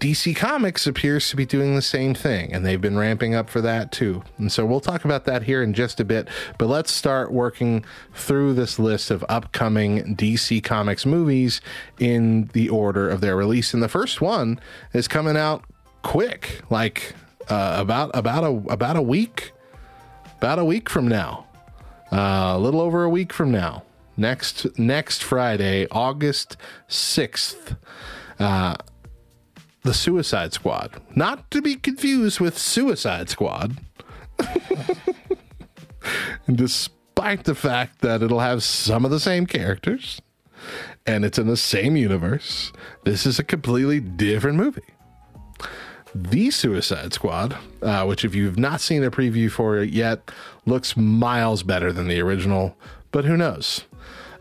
DC Comics appears to be doing the same thing, and they've been ramping up for that too. And so we'll talk about that here in just a bit. But let's start working through this list of upcoming DC Comics movies in the order of their release. And the first one is coming out quick, like uh, about about a about a week, about a week from now, uh, a little over a week from now. Next next Friday, August sixth. Uh, the Suicide Squad. Not to be confused with Suicide Squad. and [laughs] despite the fact that it'll have some of the same characters and it's in the same universe, this is a completely different movie. The Suicide Squad, uh, which, if you've not seen a preview for it yet, looks miles better than the original, but who knows?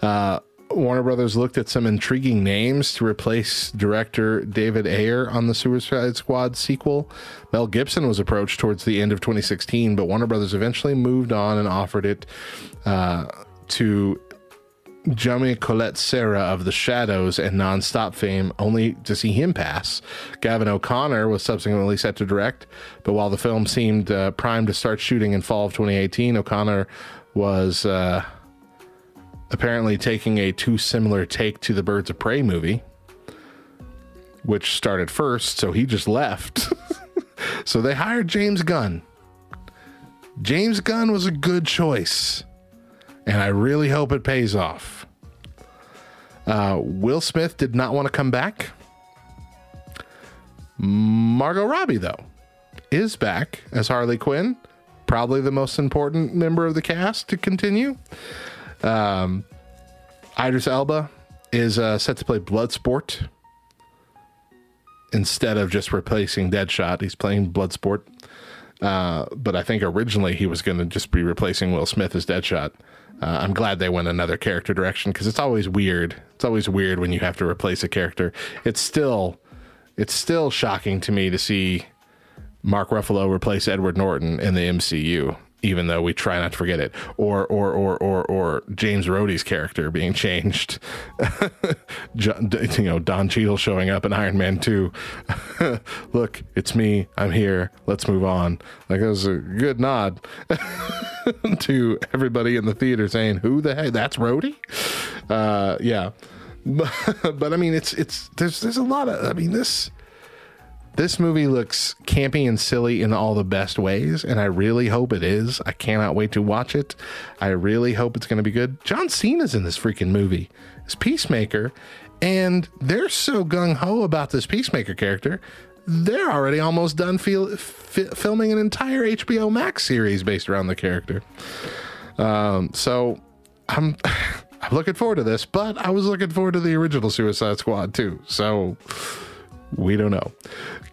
Uh, Warner Brothers looked at some intriguing names to replace director David Ayer on the Suicide Squad sequel. Mel Gibson was approached towards the end of 2016, but Warner Brothers eventually moved on and offered it uh, to Jaume Collet-Serra of The Shallows and Nonstop fame, only to see him pass. Gavin O'Connor was subsequently set to direct, but while the film seemed uh, primed to start shooting in fall of 2018, O'Connor was. Uh, apparently taking a too similar take to the Birds of Prey movie, which started first, so he just left. [laughs] so they hired James Gunn. James Gunn was a good choice, and I really hope it pays off. Uh, Will Smith did not want to come back. Margot Robbie, though, is back as Harley Quinn, probably the most important member of the cast to continue. Um, Idris Elba is uh, set to play Bloodsport instead of just replacing Deadshot. He's playing Bloodsport. Uh, but I think originally he was going to just be replacing Will Smith as Deadshot. Uh, I'm glad they went another character direction because it's always weird. It's always weird when you have to replace a character. It's still, it's still shocking to me to see Mark Ruffalo replace Edward Norton in the MCU even though we try not to forget it, or or or or or James Rhodey's character being changed. [laughs] John, you know, Don Cheadle showing up in Iron Man Two. [laughs] Look, it's me. I'm here. Let's move on. Like it was a good nod [laughs] to everybody in the theater saying, "Who the heck? That's Rhodey." Uh, yeah, but, but I mean, it's it's there's there's a lot of I mean this this movie looks campy and silly in all the best ways, and I really hope it is. I cannot wait to watch it. I really hope it's going to be good. John Cena's in this freaking movie as Peacemaker, and they're so gung ho about this Peacemaker character. They're already almost done filming an entire HBO Max series based around the character. Um, so I'm [sighs] I'm looking forward to this, but I was looking forward to the original Suicide Squad too. So we don't know.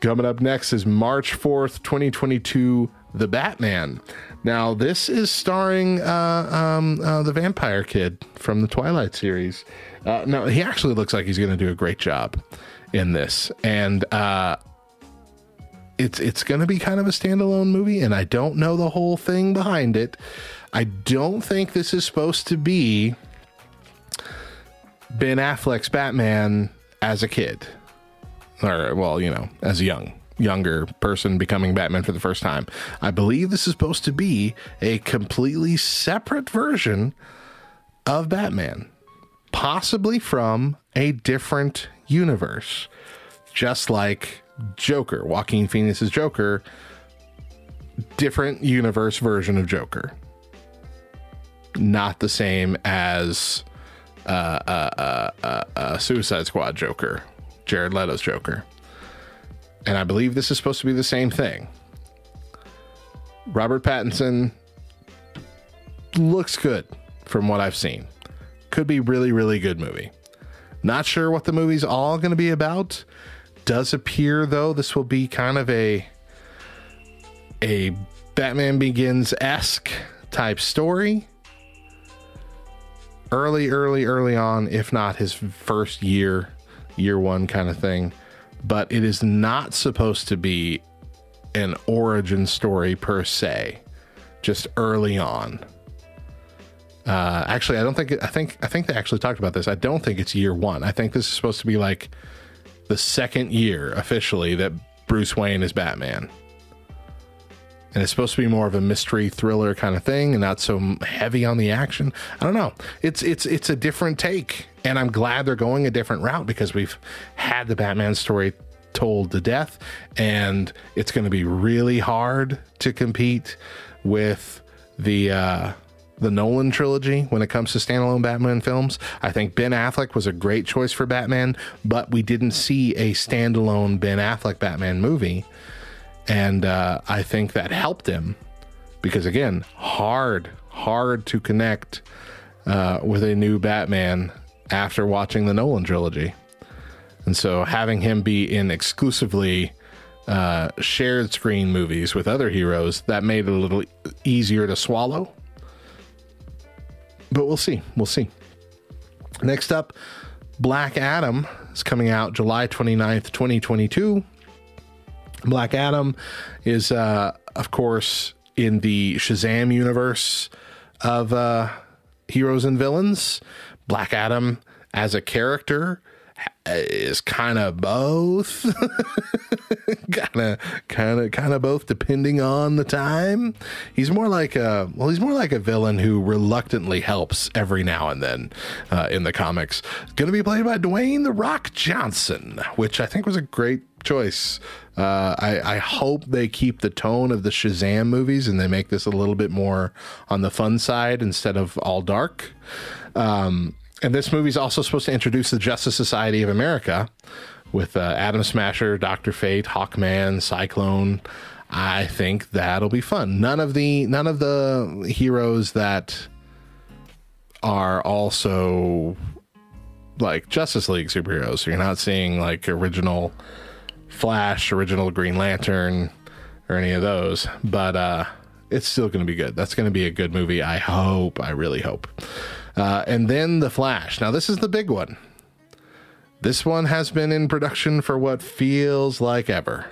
Coming up next is March 4th, 2022, The Batman. Now, this is starring uh, um, uh, the vampire kid from the Twilight series. Uh, no, he actually looks like he's going to do a great job in this. And uh, it's it's going to be kind of a standalone movie, and I don't know the whole thing behind it. I don't think this is supposed to be Ben Affleck's Batman as a kid or well, you know, as a young younger person becoming Batman for the first time. I believe this is supposed to be a completely separate version of Batman, possibly from a different universe, just like Joker, Joaquin Phoenix's Joker, different universe version of Joker. Not the same as uh, uh, uh, uh, uh Suicide Squad Joker, Jared Leto's Joker. And I believe this is supposed to be the same thing. Robert Pattinson looks good from what I've seen. Could be really, really good movie. Not sure what the movie's all going to be about. Does appear though this will be kind of a a Batman Begins esque type story. Early, early, early on, if not his first year year one kind of thing, but it is not supposed to be an origin story per se, just early on. Uh, actually, I don't think I think I think they actually talked about this. I don't think it's year one. I think this is supposed to be like the second year officially that Bruce Wayne is Batman. And it's supposed to be more of a mystery thriller kind of thing and not so heavy on the action. I don't know. It's it's it's a different take and I'm glad they're going a different route because we've had the Batman story told to death and it's going to be really hard to compete with the uh the Nolan trilogy when it comes to standalone Batman films. I think Ben Affleck was a great choice for Batman, but we didn't see a standalone Ben Affleck Batman movie. And uh, I think that helped him because, again, hard, hard to connect uh, with a new Batman after watching the Nolan trilogy. And so having him be in exclusively uh, shared screen movies with other heroes, that made it a little easier to swallow but we'll see. We'll see. Next up, Black Adam is coming out July 29th, 2022. Black Adam is, uh, of course, in the Shazam universe of uh, heroes and villains. Black Adam as a character is kind of both. Kind of kind of kind of both depending on the time. He's more like a well he's more like a villain who reluctantly helps every now and then uh, in the comics. Going to be played by dwayne the rock johnson which i think was a great choice. Uh, I, I hope they keep the tone of the shazam movies and they make this a little bit more on the fun side instead of all dark um, and this movie is also supposed to introduce the Justice Society of America with uh, Atom Smasher, Doctor Fate, Hawkman, Cyclone. I think that'll be fun. None of the none of the heroes that are also like Justice League superheroes. So you're not seeing like original Flash, original Green Lantern, or any of those. But uh, it's still going to be good. That's going to be a good movie. I hope. I really hope. Uh, and then The Flash. Now, this is the big one. This one has been in production for what feels like ever.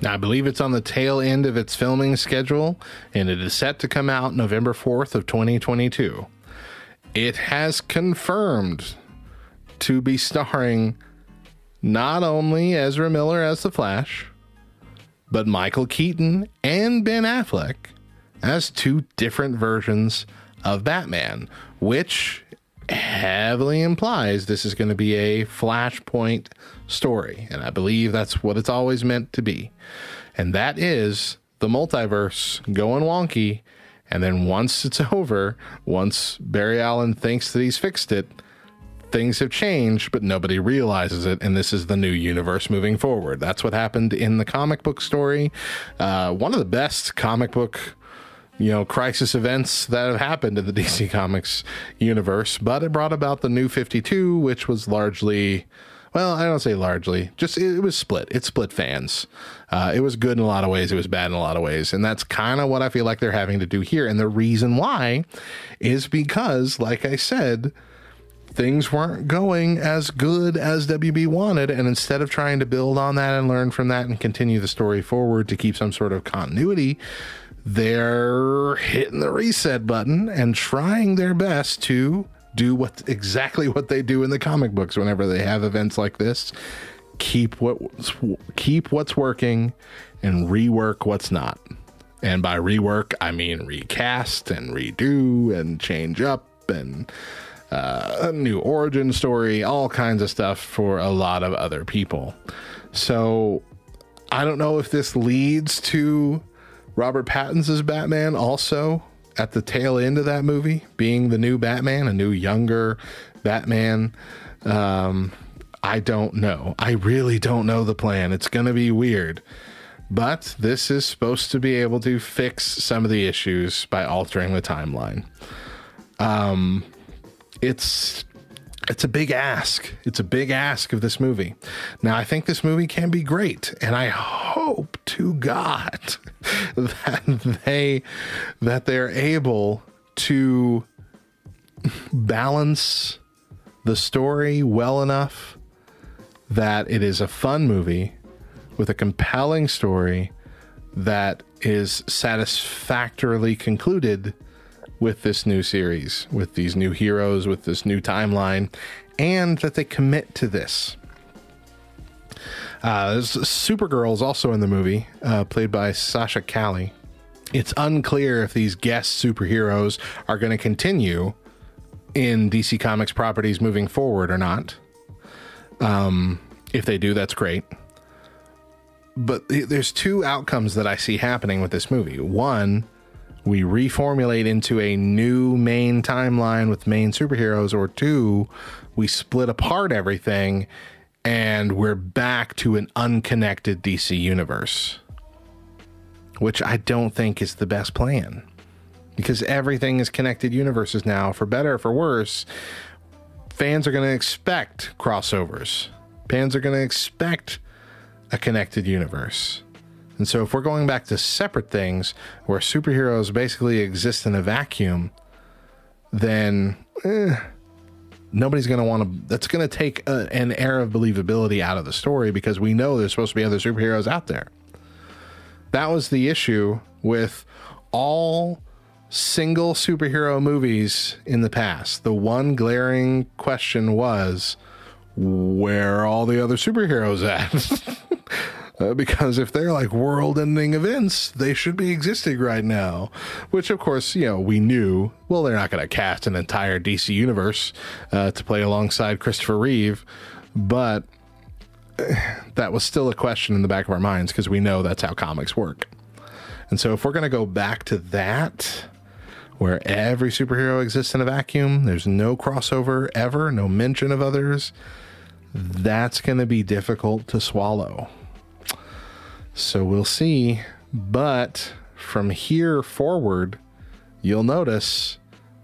Now, I believe it's on the tail end of its filming schedule, and it is set to come out November 4th of 2022. It has confirmed to be starring not only Ezra Miller as the Flash, but Michael Keaton and Ben Affleck as two different versions of Batman, which heavily implies this is going to be a flashpoint story. And I believe that's what it's always meant to be. And that is the multiverse going wonky. And then once it's [laughs] over, once Barry Allen thinks that he's fixed it, things have changed, but nobody realizes it. And this is the new universe moving forward. That's what happened in the comic book story. Uh, one of the best comic book you know, crisis events that have happened in the [laughs] DC Comics universe, but it brought about the new 52, which was largely, well, I don't say largely, just it, was split. It split fans. Uh, it was good in a lot of ways, it was bad in a lot of ways. And that's kind of what I feel like they're having to do here. And the reason why is because, like I said, things weren't going as good as WB wanted. And instead of trying to build on that and learn from that and continue the story forward to keep some sort of continuity, they're hitting the reset button and trying their best to do what exactly what they do in the comic books whenever they have events like this. Keep what keep what's working and rework what's not. And by rework i mean recast and redo and change up and uh, a new origin story all kinds of stuff for a lot of other people. So i don't know if this leads to Robert Pattinson's Batman also at the tail end of that movie, being the new Batman, a new younger Batman. Um, I don't know. I really don't know the plan. It's going to be weird. But this is supposed to be able to fix some of the issues by altering the timeline. Um, it's it's a big ask. It's a big ask of this movie. Now, I think this movie can be great, and I hope to God [laughs] that they that they're able to balance the story well enough that it is a fun movie with a compelling story that is satisfactorily concluded with this new series, with these new heroes, with this new timeline, and that they commit to this. Uh, Supergirl is also in the movie, uh, played by Sasha Calle. It's unclear if these guest superheroes are going to continue in DC Comics properties moving forward or not. Um, if they do, that's great. But there's two outcomes that I see happening with this movie. One, we reformulate into a new main timeline with main superheroes, or two, we split apart everything and we're back to an unconnected DC universe, which I don't think is the best plan because everything is connected universes now, for better or for worse. Fans are going to expect crossovers. Fans are going to expect a connected universe. And so, if we're going back to separate things where superheroes basically exist in a vacuum, then eh, nobody's going to want to. That's going to take a, an air of believability out of the story because we know there's supposed to be other superheroes out there. That was the issue with all single superhero movies in the past. The one glaring question was where are all the other superheroes at? [laughs] Uh, because if they're like world ending events, they should be existing right now. Which, of course, you know, we knew, well, they're not going to cast an entire DC universe uh, to play alongside Christopher Reeve, but [sighs] that was still a question in the back of our minds because we know that's how comics work. And so, if we're going to go back to that, where every superhero exists in a vacuum, there's no crossover ever, no mention of others, that's going to be difficult to swallow. So we'll see. But from here forward, you'll notice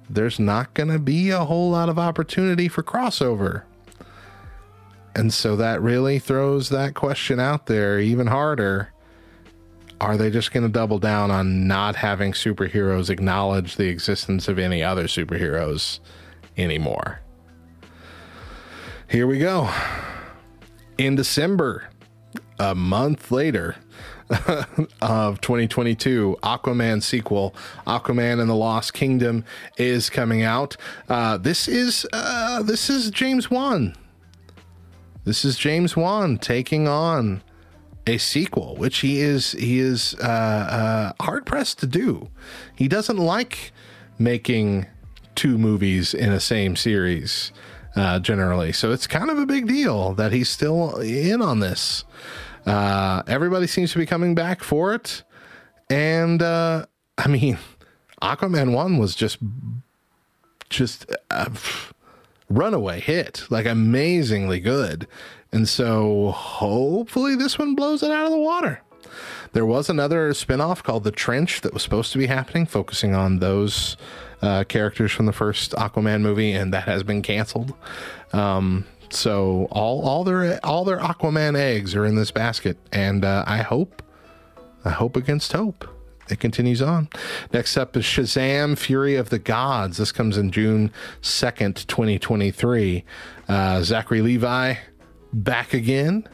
there's not going to be a whole lot of opportunity for crossover. And so that really throws that question out there even harder. Are they just going to double down on not having superheroes acknowledge the existence of any other superheroes anymore? Here we go. In December, a month later [laughs] of 2022, Aquaman sequel, Aquaman and the Lost Kingdom, is coming out. Uh, this is uh, this is James Wan. This is James Wan taking on a sequel, which he is he is uh, uh hard pressed to do. He doesn't like making two movies in a same series uh, generally, so it's kind of a big deal that he's still in on this. Uh, everybody seems to be coming back for it. And uh, I mean, Aquaman 1 was just just a runaway hit, like amazingly good. And so hopefully this one blows it out of the water. There was another spinoff called The Trench that was supposed to be happening, focusing on those uh, characters from the first Aquaman movie, and that has been canceled. Um, so all all their all their Aquaman eggs are in this basket, and uh, I hope, I hope against hope. It continues on. Next up is Shazam: Fury of the Gods. This comes in June second, twenty twenty three. Uh, Zachary Levi back again,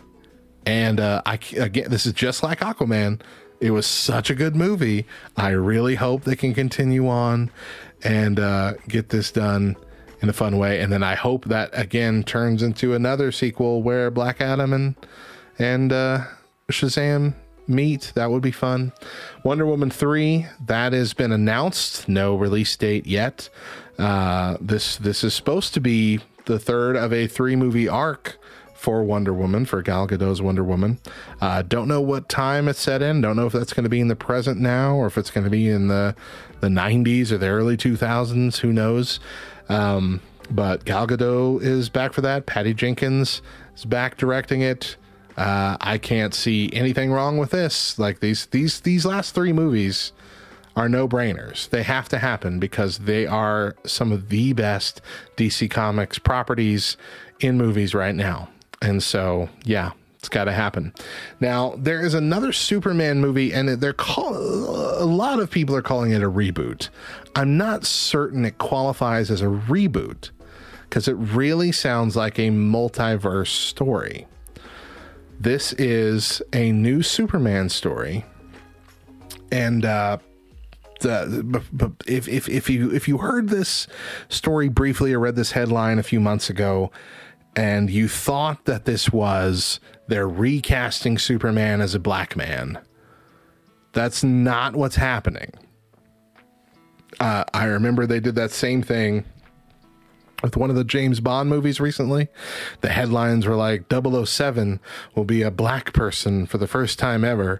and uh, I again this is just like Aquaman. It was such a good movie. I really hope they can continue on and uh, get this done in a fun way. And then I hope that again turns into another sequel where Black Adam and and uh, Shazam meet. That would be fun. Wonder Woman three that has been announced. No release date yet. Uh, this this is supposed to be the third of a three movie arc for Wonder Woman, for Gal Gadot's Wonder Woman. Uh, don't know what time it's set in. Don't know if that's going to be in the present now or if it's going to be in the the 90s or the early 2000s. Who knows? Um, but Gal Gadot is back for that. Patty Jenkins is back directing it. Uh, I can't see anything wrong with this. Like these these these last three movies are no brainers. They have to happen because they are some of the best DC Comics properties in movies right now. And so, yeah, it's got to happen. Now, there is another Superman movie, and they're call a lot of people are calling it a reboot. I'm not certain it qualifies as a reboot because it really sounds like a multiverse story. This is a new Superman story, and uh, the, but, if, if if you if you heard this story briefly or read this headline a few months ago, and you thought that this was they're recasting Superman as a black man, that's not what's happening. Uh, I remember they did that same thing with one of the James Bond movies recently. The headlines were like 007 will be a black person for the first time ever.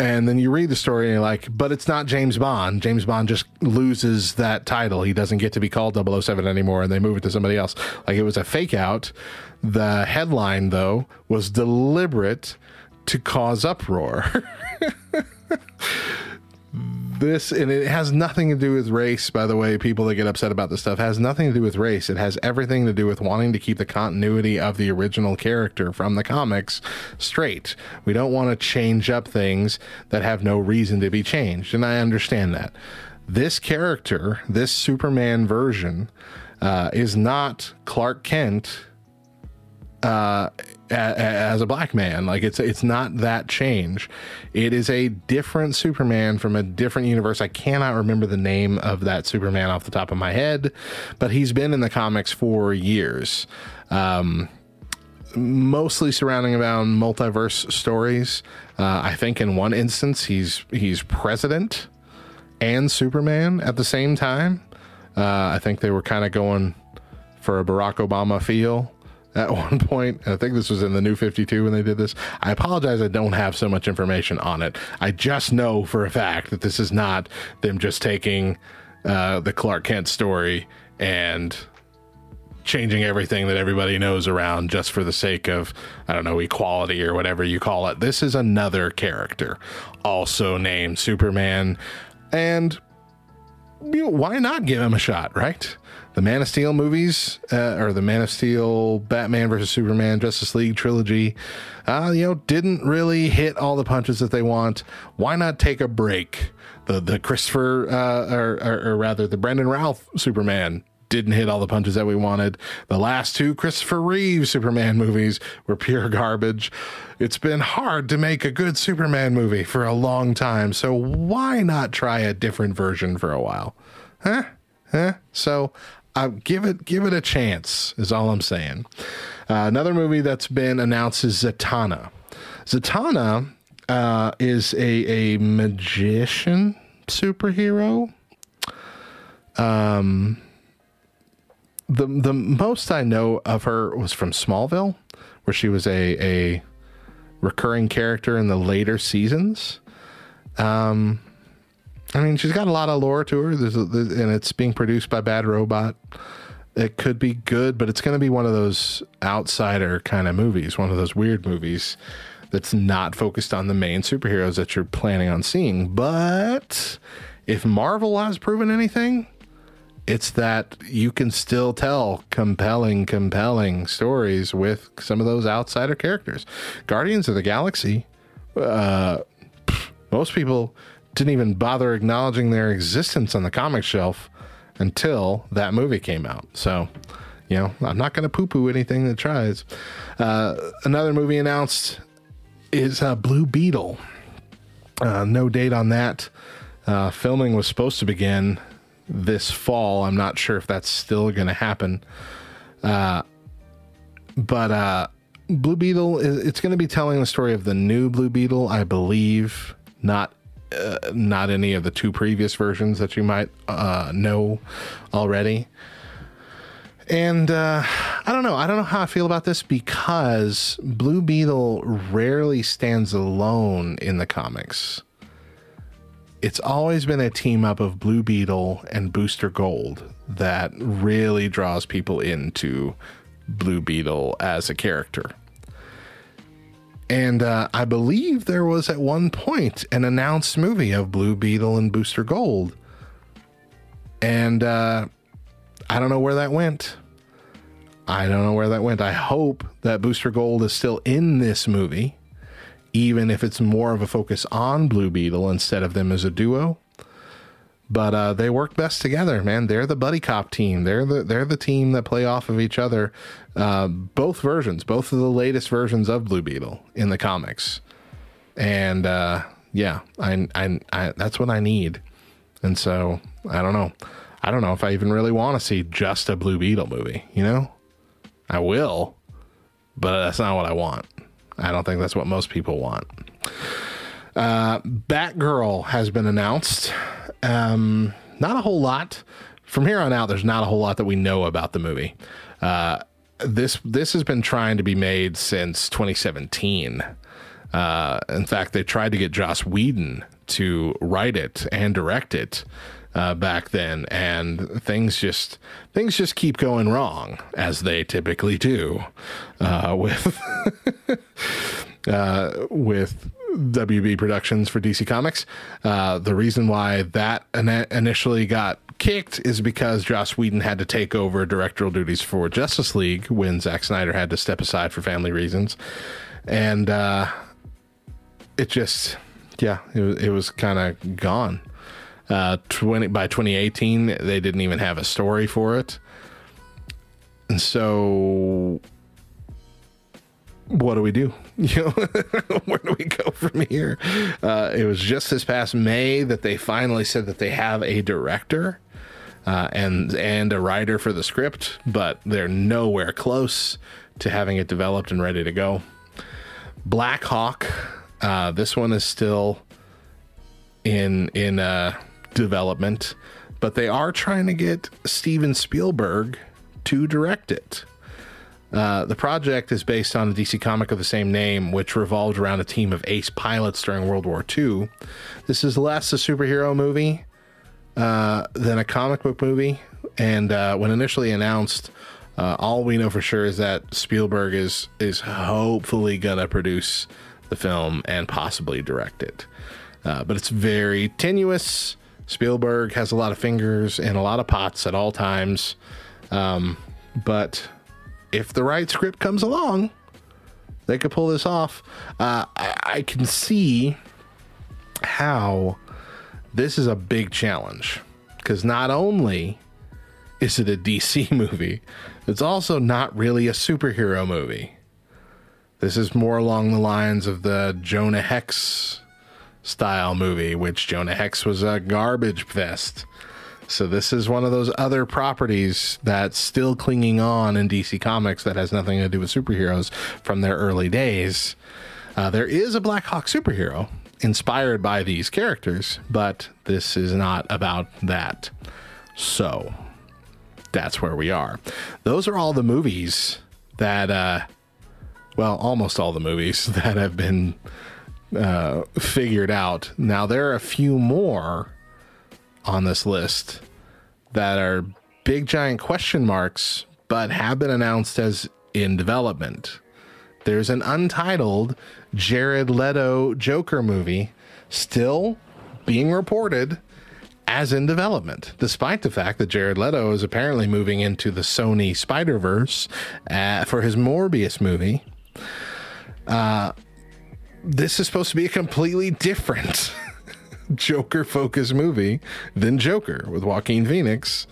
And then you read the story and you're like, but it's not James Bond. James Bond just loses that title. He doesn't get to be called 007 anymore and they move it to somebody else. Like it was a fake out. The headline, though, was deliberate to cause uproar. [laughs] this and it has nothing to do with race by the way people that get upset about this stuff has nothing to do with race. It has everything to do with wanting to keep the continuity of the original character from the comics straight. We don't want to change up things that have no reason to be changed and i understand that. This character this superman version uh, is not clark kent uh, as a black man. Like it's it's not that change. It is a different Superman from a different universe. I cannot remember the name of that Superman off the top of my head, but he's been in the comics for years. Um, mostly surrounding around multiverse stories. Uh, I think in one instance he's he's president and Superman at the same time. Uh, I think they were kind of going for a Barack Obama feel at [laughs] one point. I think this was in the new 52 when they did this. I apologize, I don't have so much information on it. I just know for a fact that this is not them just taking uh, the Clark Kent story and changing everything that everybody knows around just for the sake of, I don't know, equality or whatever you call it. This is another character, also named Superman. And why not give him a shot, right? The Man of Steel movies, uh, or the Man of Steel, Batman versus Superman, Justice League trilogy, uh, you know, didn't really hit all the punches that they want. Why not take a break? The the Christopher, uh, or, or, or rather, the Brandon Routh Superman didn't hit all the punches that we wanted. The last two Christopher Reeve Superman movies were pure garbage. It's been hard to make a good Superman movie for a long time, so why not try a different version for a while? Huh? Huh? So uh, give it give it a chance is all I'm saying. Uh, another movie that's been announced is Zatanna. Zatanna uh, is a a magician superhero. Um, the the most I know of her was from Smallville, where she was a a recurring character in the later seasons. Um, I mean, she's got a lot of lore to her, there's a, and it's being produced by Bad Robot. It could be good, but it's going to be one of those outsider kind of movies, one of those weird movies that's not focused on the main superheroes that you're planning on seeing. But if Marvel has proven anything, it's that you can still tell compelling, compelling stories with some of those outsider characters. Guardians of the Galaxy, uh, most people didn't even bother acknowledging their existence on the comic shelf until that movie came out. So, you know, I'm not going to poo poo anything that tries. Uh, another movie announced is uh, Blue Beetle. Uh, no date on that. Uh, filming was supposed to begin this fall. I'm not sure if that's still going to happen. Uh, but uh, Blue Beetle, it's going to be telling the story of the new Blue Beetle, I believe, not uh, not any of the two previous versions that you might uh, know already. And uh, I don't know. I don't know how I feel about this because Blue Beetle rarely stands alone in the comics. It's always been a team up of Blue Beetle and Booster Gold that really draws people into Blue Beetle as a character. And uh, I believe there was at one point an announced movie of Blue Beetle and Booster Gold. And uh, I don't know where that went. I don't know where that went. I hope that Booster Gold is still in this movie, even if it's more of a focus on Blue Beetle instead of them as a duo. But uh, they work best together, man. They're the buddy cop team. They're the they're the team that play off of each other. Uh, both versions, both of the latest versions of Blue Beetle in the comics, and uh, yeah, I, I, I that's what I need. And so I don't know. I don't know if I even really want to see just a Blue Beetle movie. You know, I will, but that's not what I want. I don't think that's what most people want. Uh, Batgirl has been announced. Um, not a whole lot. From here on out, there's not a whole lot that we know about the movie. Uh, this this has been trying to be made since 2017. Uh, in fact, they tried to get Joss Whedon to write it and direct it uh, back then, and things just things just keep going wrong as they typically do uh, with [laughs] uh, with WB Productions for DC Comics. Uh, the reason why that in- initially got kicked is because Joss Whedon had to take over directorial duties for Justice League when Zack Snyder had to step aside for family reasons, and uh, it just yeah it was, it was kind of gone. Uh, 20 by 2018 they didn't even have a story for it and so what do we do [laughs] you know [laughs] where do we go from here uh, it was just this past may that they finally said that they have a director uh, and and a writer for the script but they're nowhere close to having it developed and ready to go black hawk uh, this one is still in in uh, development, but they are trying to get Steven Spielberg to direct it. Uh, the project is based on a DC comic of the same name, which revolved around a team of ace pilots during World War II. This is less a superhero movie uh, than a comic book movie. And uh, when initially announced, uh, all we know for sure is that Spielberg is is hopefully gonna produce the film and possibly direct it. Uh, but it's very tenuous. Spielberg has a lot of fingers and a lot of pots at all times. Um, but if the right script comes along, they could pull this off. Uh, I, I can see how this is a big challenge because not only is it a DC [laughs] movie, it's also not really a superhero movie. This is more along the lines of the Jonah Hex style movie, which Jonah Hex was a garbage fest. So this is one of those other properties that's still clinging on in DC Comics that has nothing to do with superheroes from their early days. Uh, there is a Black Hawk superhero inspired by these characters, but this is not about that. So that's where we are. Those are all the movies that, uh, well, almost all the movies [laughs] that have been uh, figured out. Now, there are a few more on this list that are big giant question marks, but have been announced as in development. There's an untitled Jared Leto Joker movie still being reported as in development, despite the fact that Jared Leto is apparently moving into the Sony Spider Verse uh, for his Morbius movie. Uh, this is supposed to be a completely different [laughs] Joker focused movie than Joker with Joaquin Phoenix.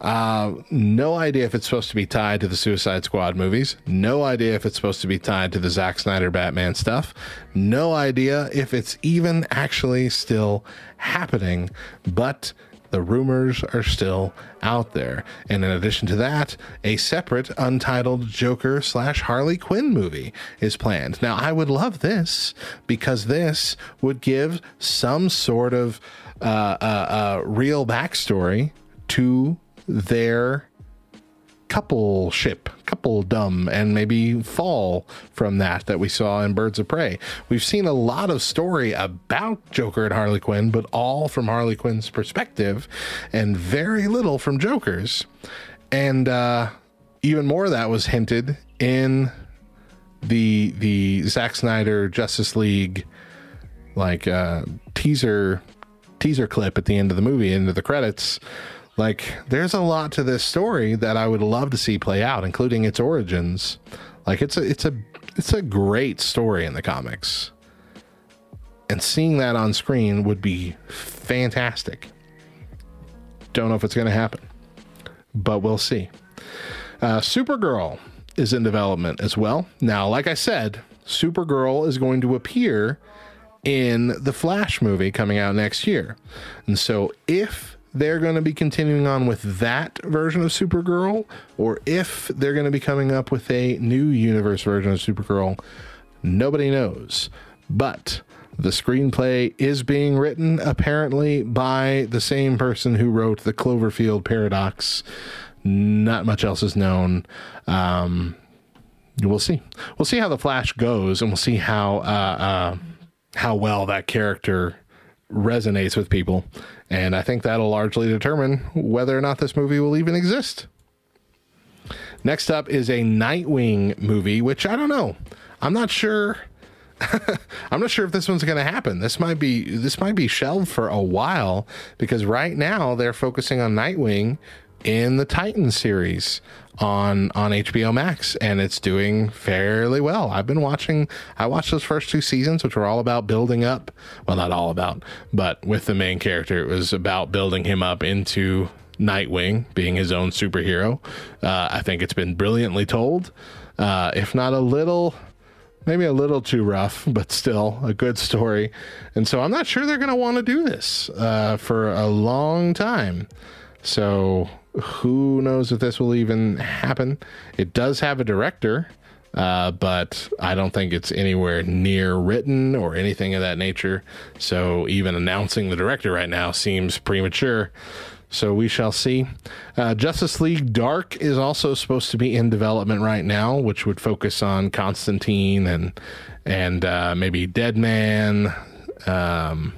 Uh, no idea if it's supposed to be tied to the Suicide Squad movies. No idea if it's supposed to be tied to the Zack Snyder Batman stuff. No idea if it's even actually still happening. But the rumors are still out there. And in addition to that, a separate untitled Joker slash Harley Quinn movie is planned. Now, I would love this because this would give some sort of uh, uh, uh, real backstory to their couple ship, couple dumb, and maybe fall from that that we saw in Birds of Prey. We've seen a lot of story about Joker and Harley Quinn, but all from Harley Quinn's perspective, and very little from Joker's. And uh, even more of that was hinted in the the Zack Snyder Justice League like uh, teaser teaser clip at the end of the movie, into the credits like, there's a lot to this story that I would love to see play out, including its origins. Like, it's a it's a it's a great story in the comics, and seeing that on screen would be fantastic. Don't know if it's going to happen, but we'll see. Uh, Supergirl is in development as well. Now, like I said, Supergirl is going to appear in the Flash movie coming out next year. And so if they're going to be continuing on with that version of Supergirl, or if they're going to be coming up with a new universe version of Supergirl, nobody knows. But the screenplay is being written apparently by the same person who wrote the Cloverfield Paradox. Not much else is known. Um, we'll see. We'll see how the Flash goes, and we'll see how uh, uh, how well that character resonates with people. And I think that'll largely determine whether or not this movie will even exist. Next up is a Nightwing movie, which I don't know. I'm not sure. [laughs] I'm not sure if this one's going to happen. This might be this might be shelved for a while because right now they're focusing on Nightwing in the Titan series on on HBO Max and it's doing fairly well. I've been watching I watched those first two seasons which were all about building up, well not all about, but with the main character it was about building him up into Nightwing being his own superhero. Uh, I think it's been brilliantly told. Uh, if not a little maybe a little too rough, [laughs] but still a good story. And so I'm not sure they're going to want to do this uh, for a long time. So who knows if this will even happen? It does have a director, uh, but I don't think it's anywhere near written or anything of that nature. So even announcing the director right now seems premature. So we shall see. Uh, Justice League Dark is also supposed to be in development right now, which would focus on Constantine and and uh, maybe Deadman, um,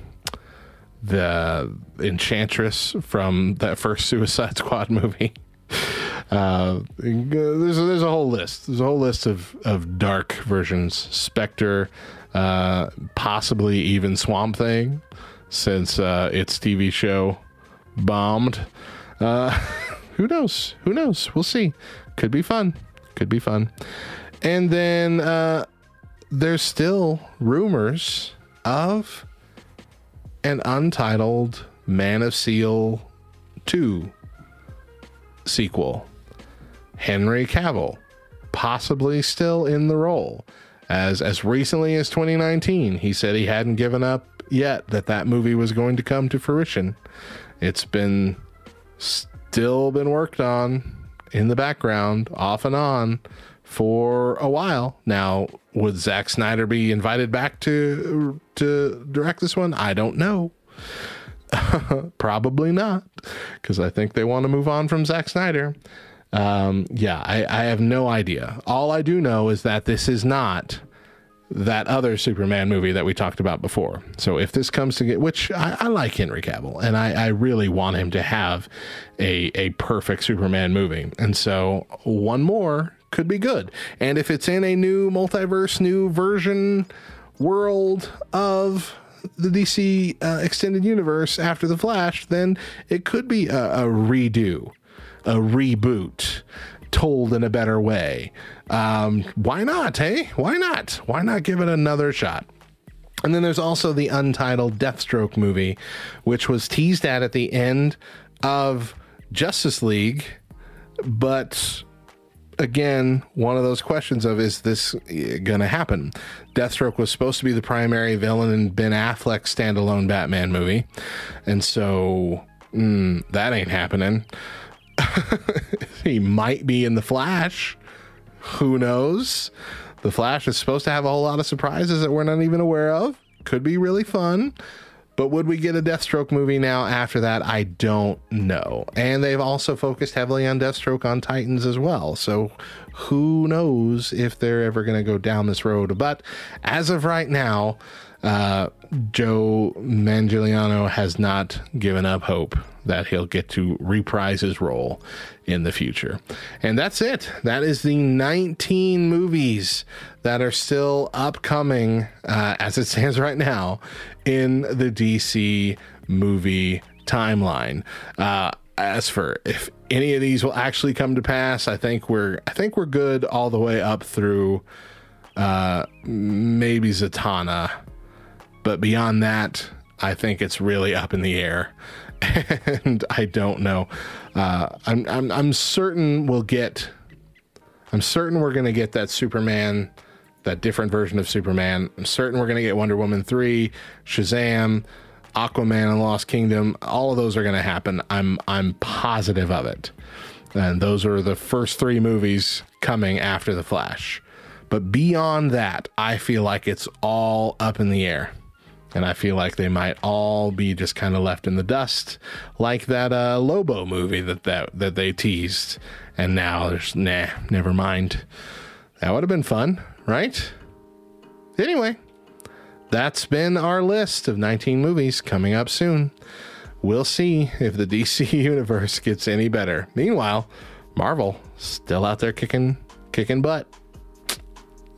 the Enchantress from that first Suicide [laughs] Squad movie. Uh, there's a, there's a whole list. There's a whole list of of dark versions. Spectre, uh, possibly even Swamp Thing, since uh, its TV show bombed. Uh, [laughs] who knows? Who knows? We'll see. Could be fun. Could be fun. And then uh, there's still rumors of an untitled Man of Steel 2 sequel. Henry Cavill, possibly still in the role. As as recently as 2019, he said he hadn't given up yet that that movie was going to come to fruition. It's been still been worked on in the background, off and on, for a while. Now, would Zack Snyder be invited back to to direct this one? I don't know. [laughs] Probably not, because I think they want to move on from Zack Snyder. Um, yeah, I, I have no idea. All I do know is that this is not that other Superman movie that we talked about before. So if this comes to get, which I, I like Henry Cavill, and I, I, really want him to have a a perfect Superman movie, and so one more could be good. And if it's in a new multiverse, new version world of the DC uh, extended universe after the Flash, then it could be a, a redo, a reboot told in a better way. Um, why not, hey? Why not? Why not give it another shot? And then there's also the untitled Deathstroke movie, which was teased at at the end of Justice League, but again, one of those questions of is this to happen? Deathstroke was supposed to be the primary villain in Ben Affleck's standalone Batman movie, and so mm, that ain't happening. [laughs] he might be in the Flash. Who knows? The Flash is supposed to have a whole lot of surprises that we're not even aware of. Could be really fun. But would we get a Deathstroke movie now after that? I don't know. And they've also focused heavily on Deathstroke on Titans as well. So who knows if they're ever going to go down this road. But as of right now, uh, Joe Manganiello has not given up hope that he'll get to reprise his role in the future. And that's it. That is the 19 movies that are still upcoming uh, as it stands right now in the DC movie timeline. Uh, as for if any of these will actually come to pass, I think we're I think we're good all the way up through uh, maybe Zatanna, but beyond that, I think it's really up in the air [laughs] and I don't know. Uh, I'm, I'm I'm certain we'll get. I'm certain we're going to get that Superman, that different version of Superman. I'm certain we're going to get Wonder Woman three, Shazam, Aquaman and Lost Kingdom. All of those are going to happen. I'm I'm positive of it. And those are the first three movies coming after the Flash. But beyond that, I feel like it's all up in the air. And I feel like they might all be just kind of left in the dust, like that uh, Lobo movie that, that that they teased. And now there's nah, never mind. That would have been fun, right? Anyway, that's been our list of 19 movies coming up soon. We'll see if the [laughs] DC universe gets any better. Meanwhile, Marvel still out there kicking kicking butt.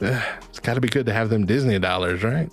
Ugh, it's got to be good to have them Disney dollars, right?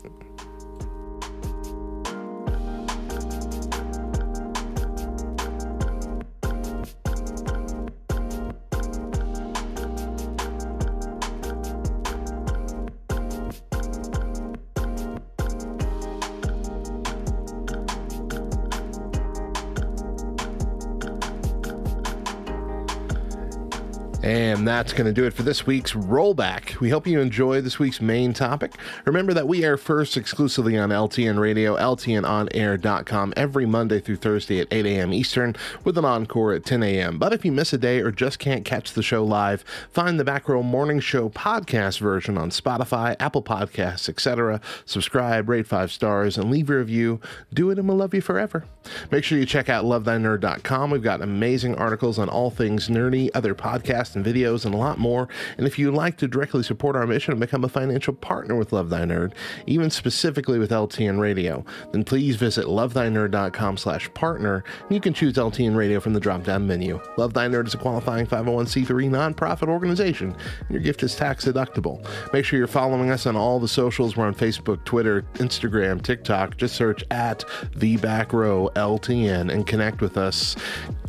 And that's going to do it for this week's rollback. We hope you enjoy this week's main topic. Remember that we air first exclusively on LTN Radio, LTNOnAir.com every Monday through Thursday at 8 a.m. Eastern with an encore at 10 a.m. But if you miss a day or just can't catch the show live, find the Back Row Morning Show podcast version on Spotify, Apple Podcasts, etc. Subscribe, rate five stars, and leave a review. Do it and we'll love you forever. Make sure you check out lovethynerd.com. We've got amazing articles on all things nerdy, other podcasts and videos, and a lot more. And if you'd like to directly support our mission and become a financial partner with Love Thy Nerd, even specifically with LTN Radio, then please visit lovethynerd.com slash partner, and you can choose LTN Radio from the drop-down menu. Love Thy Nerd is a qualifying 501c3 nonprofit organization, and your gift is tax deductible. Make sure you're following us on all the socials. We're on Facebook, Twitter, Instagram, TikTok. Just search at The Back Row LTN and connect with us.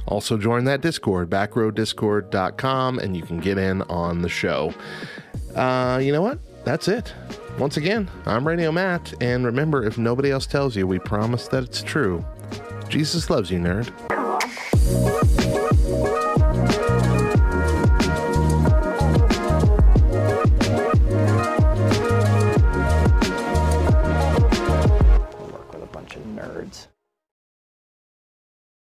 Also, join that Discord, backrowdiscord.com, and you can get in on the show. Uh, you know what? That's it. Once again, I'm Radio Matt, and remember, if nobody else tells you, we promise that it's true. Jesus loves you, nerd.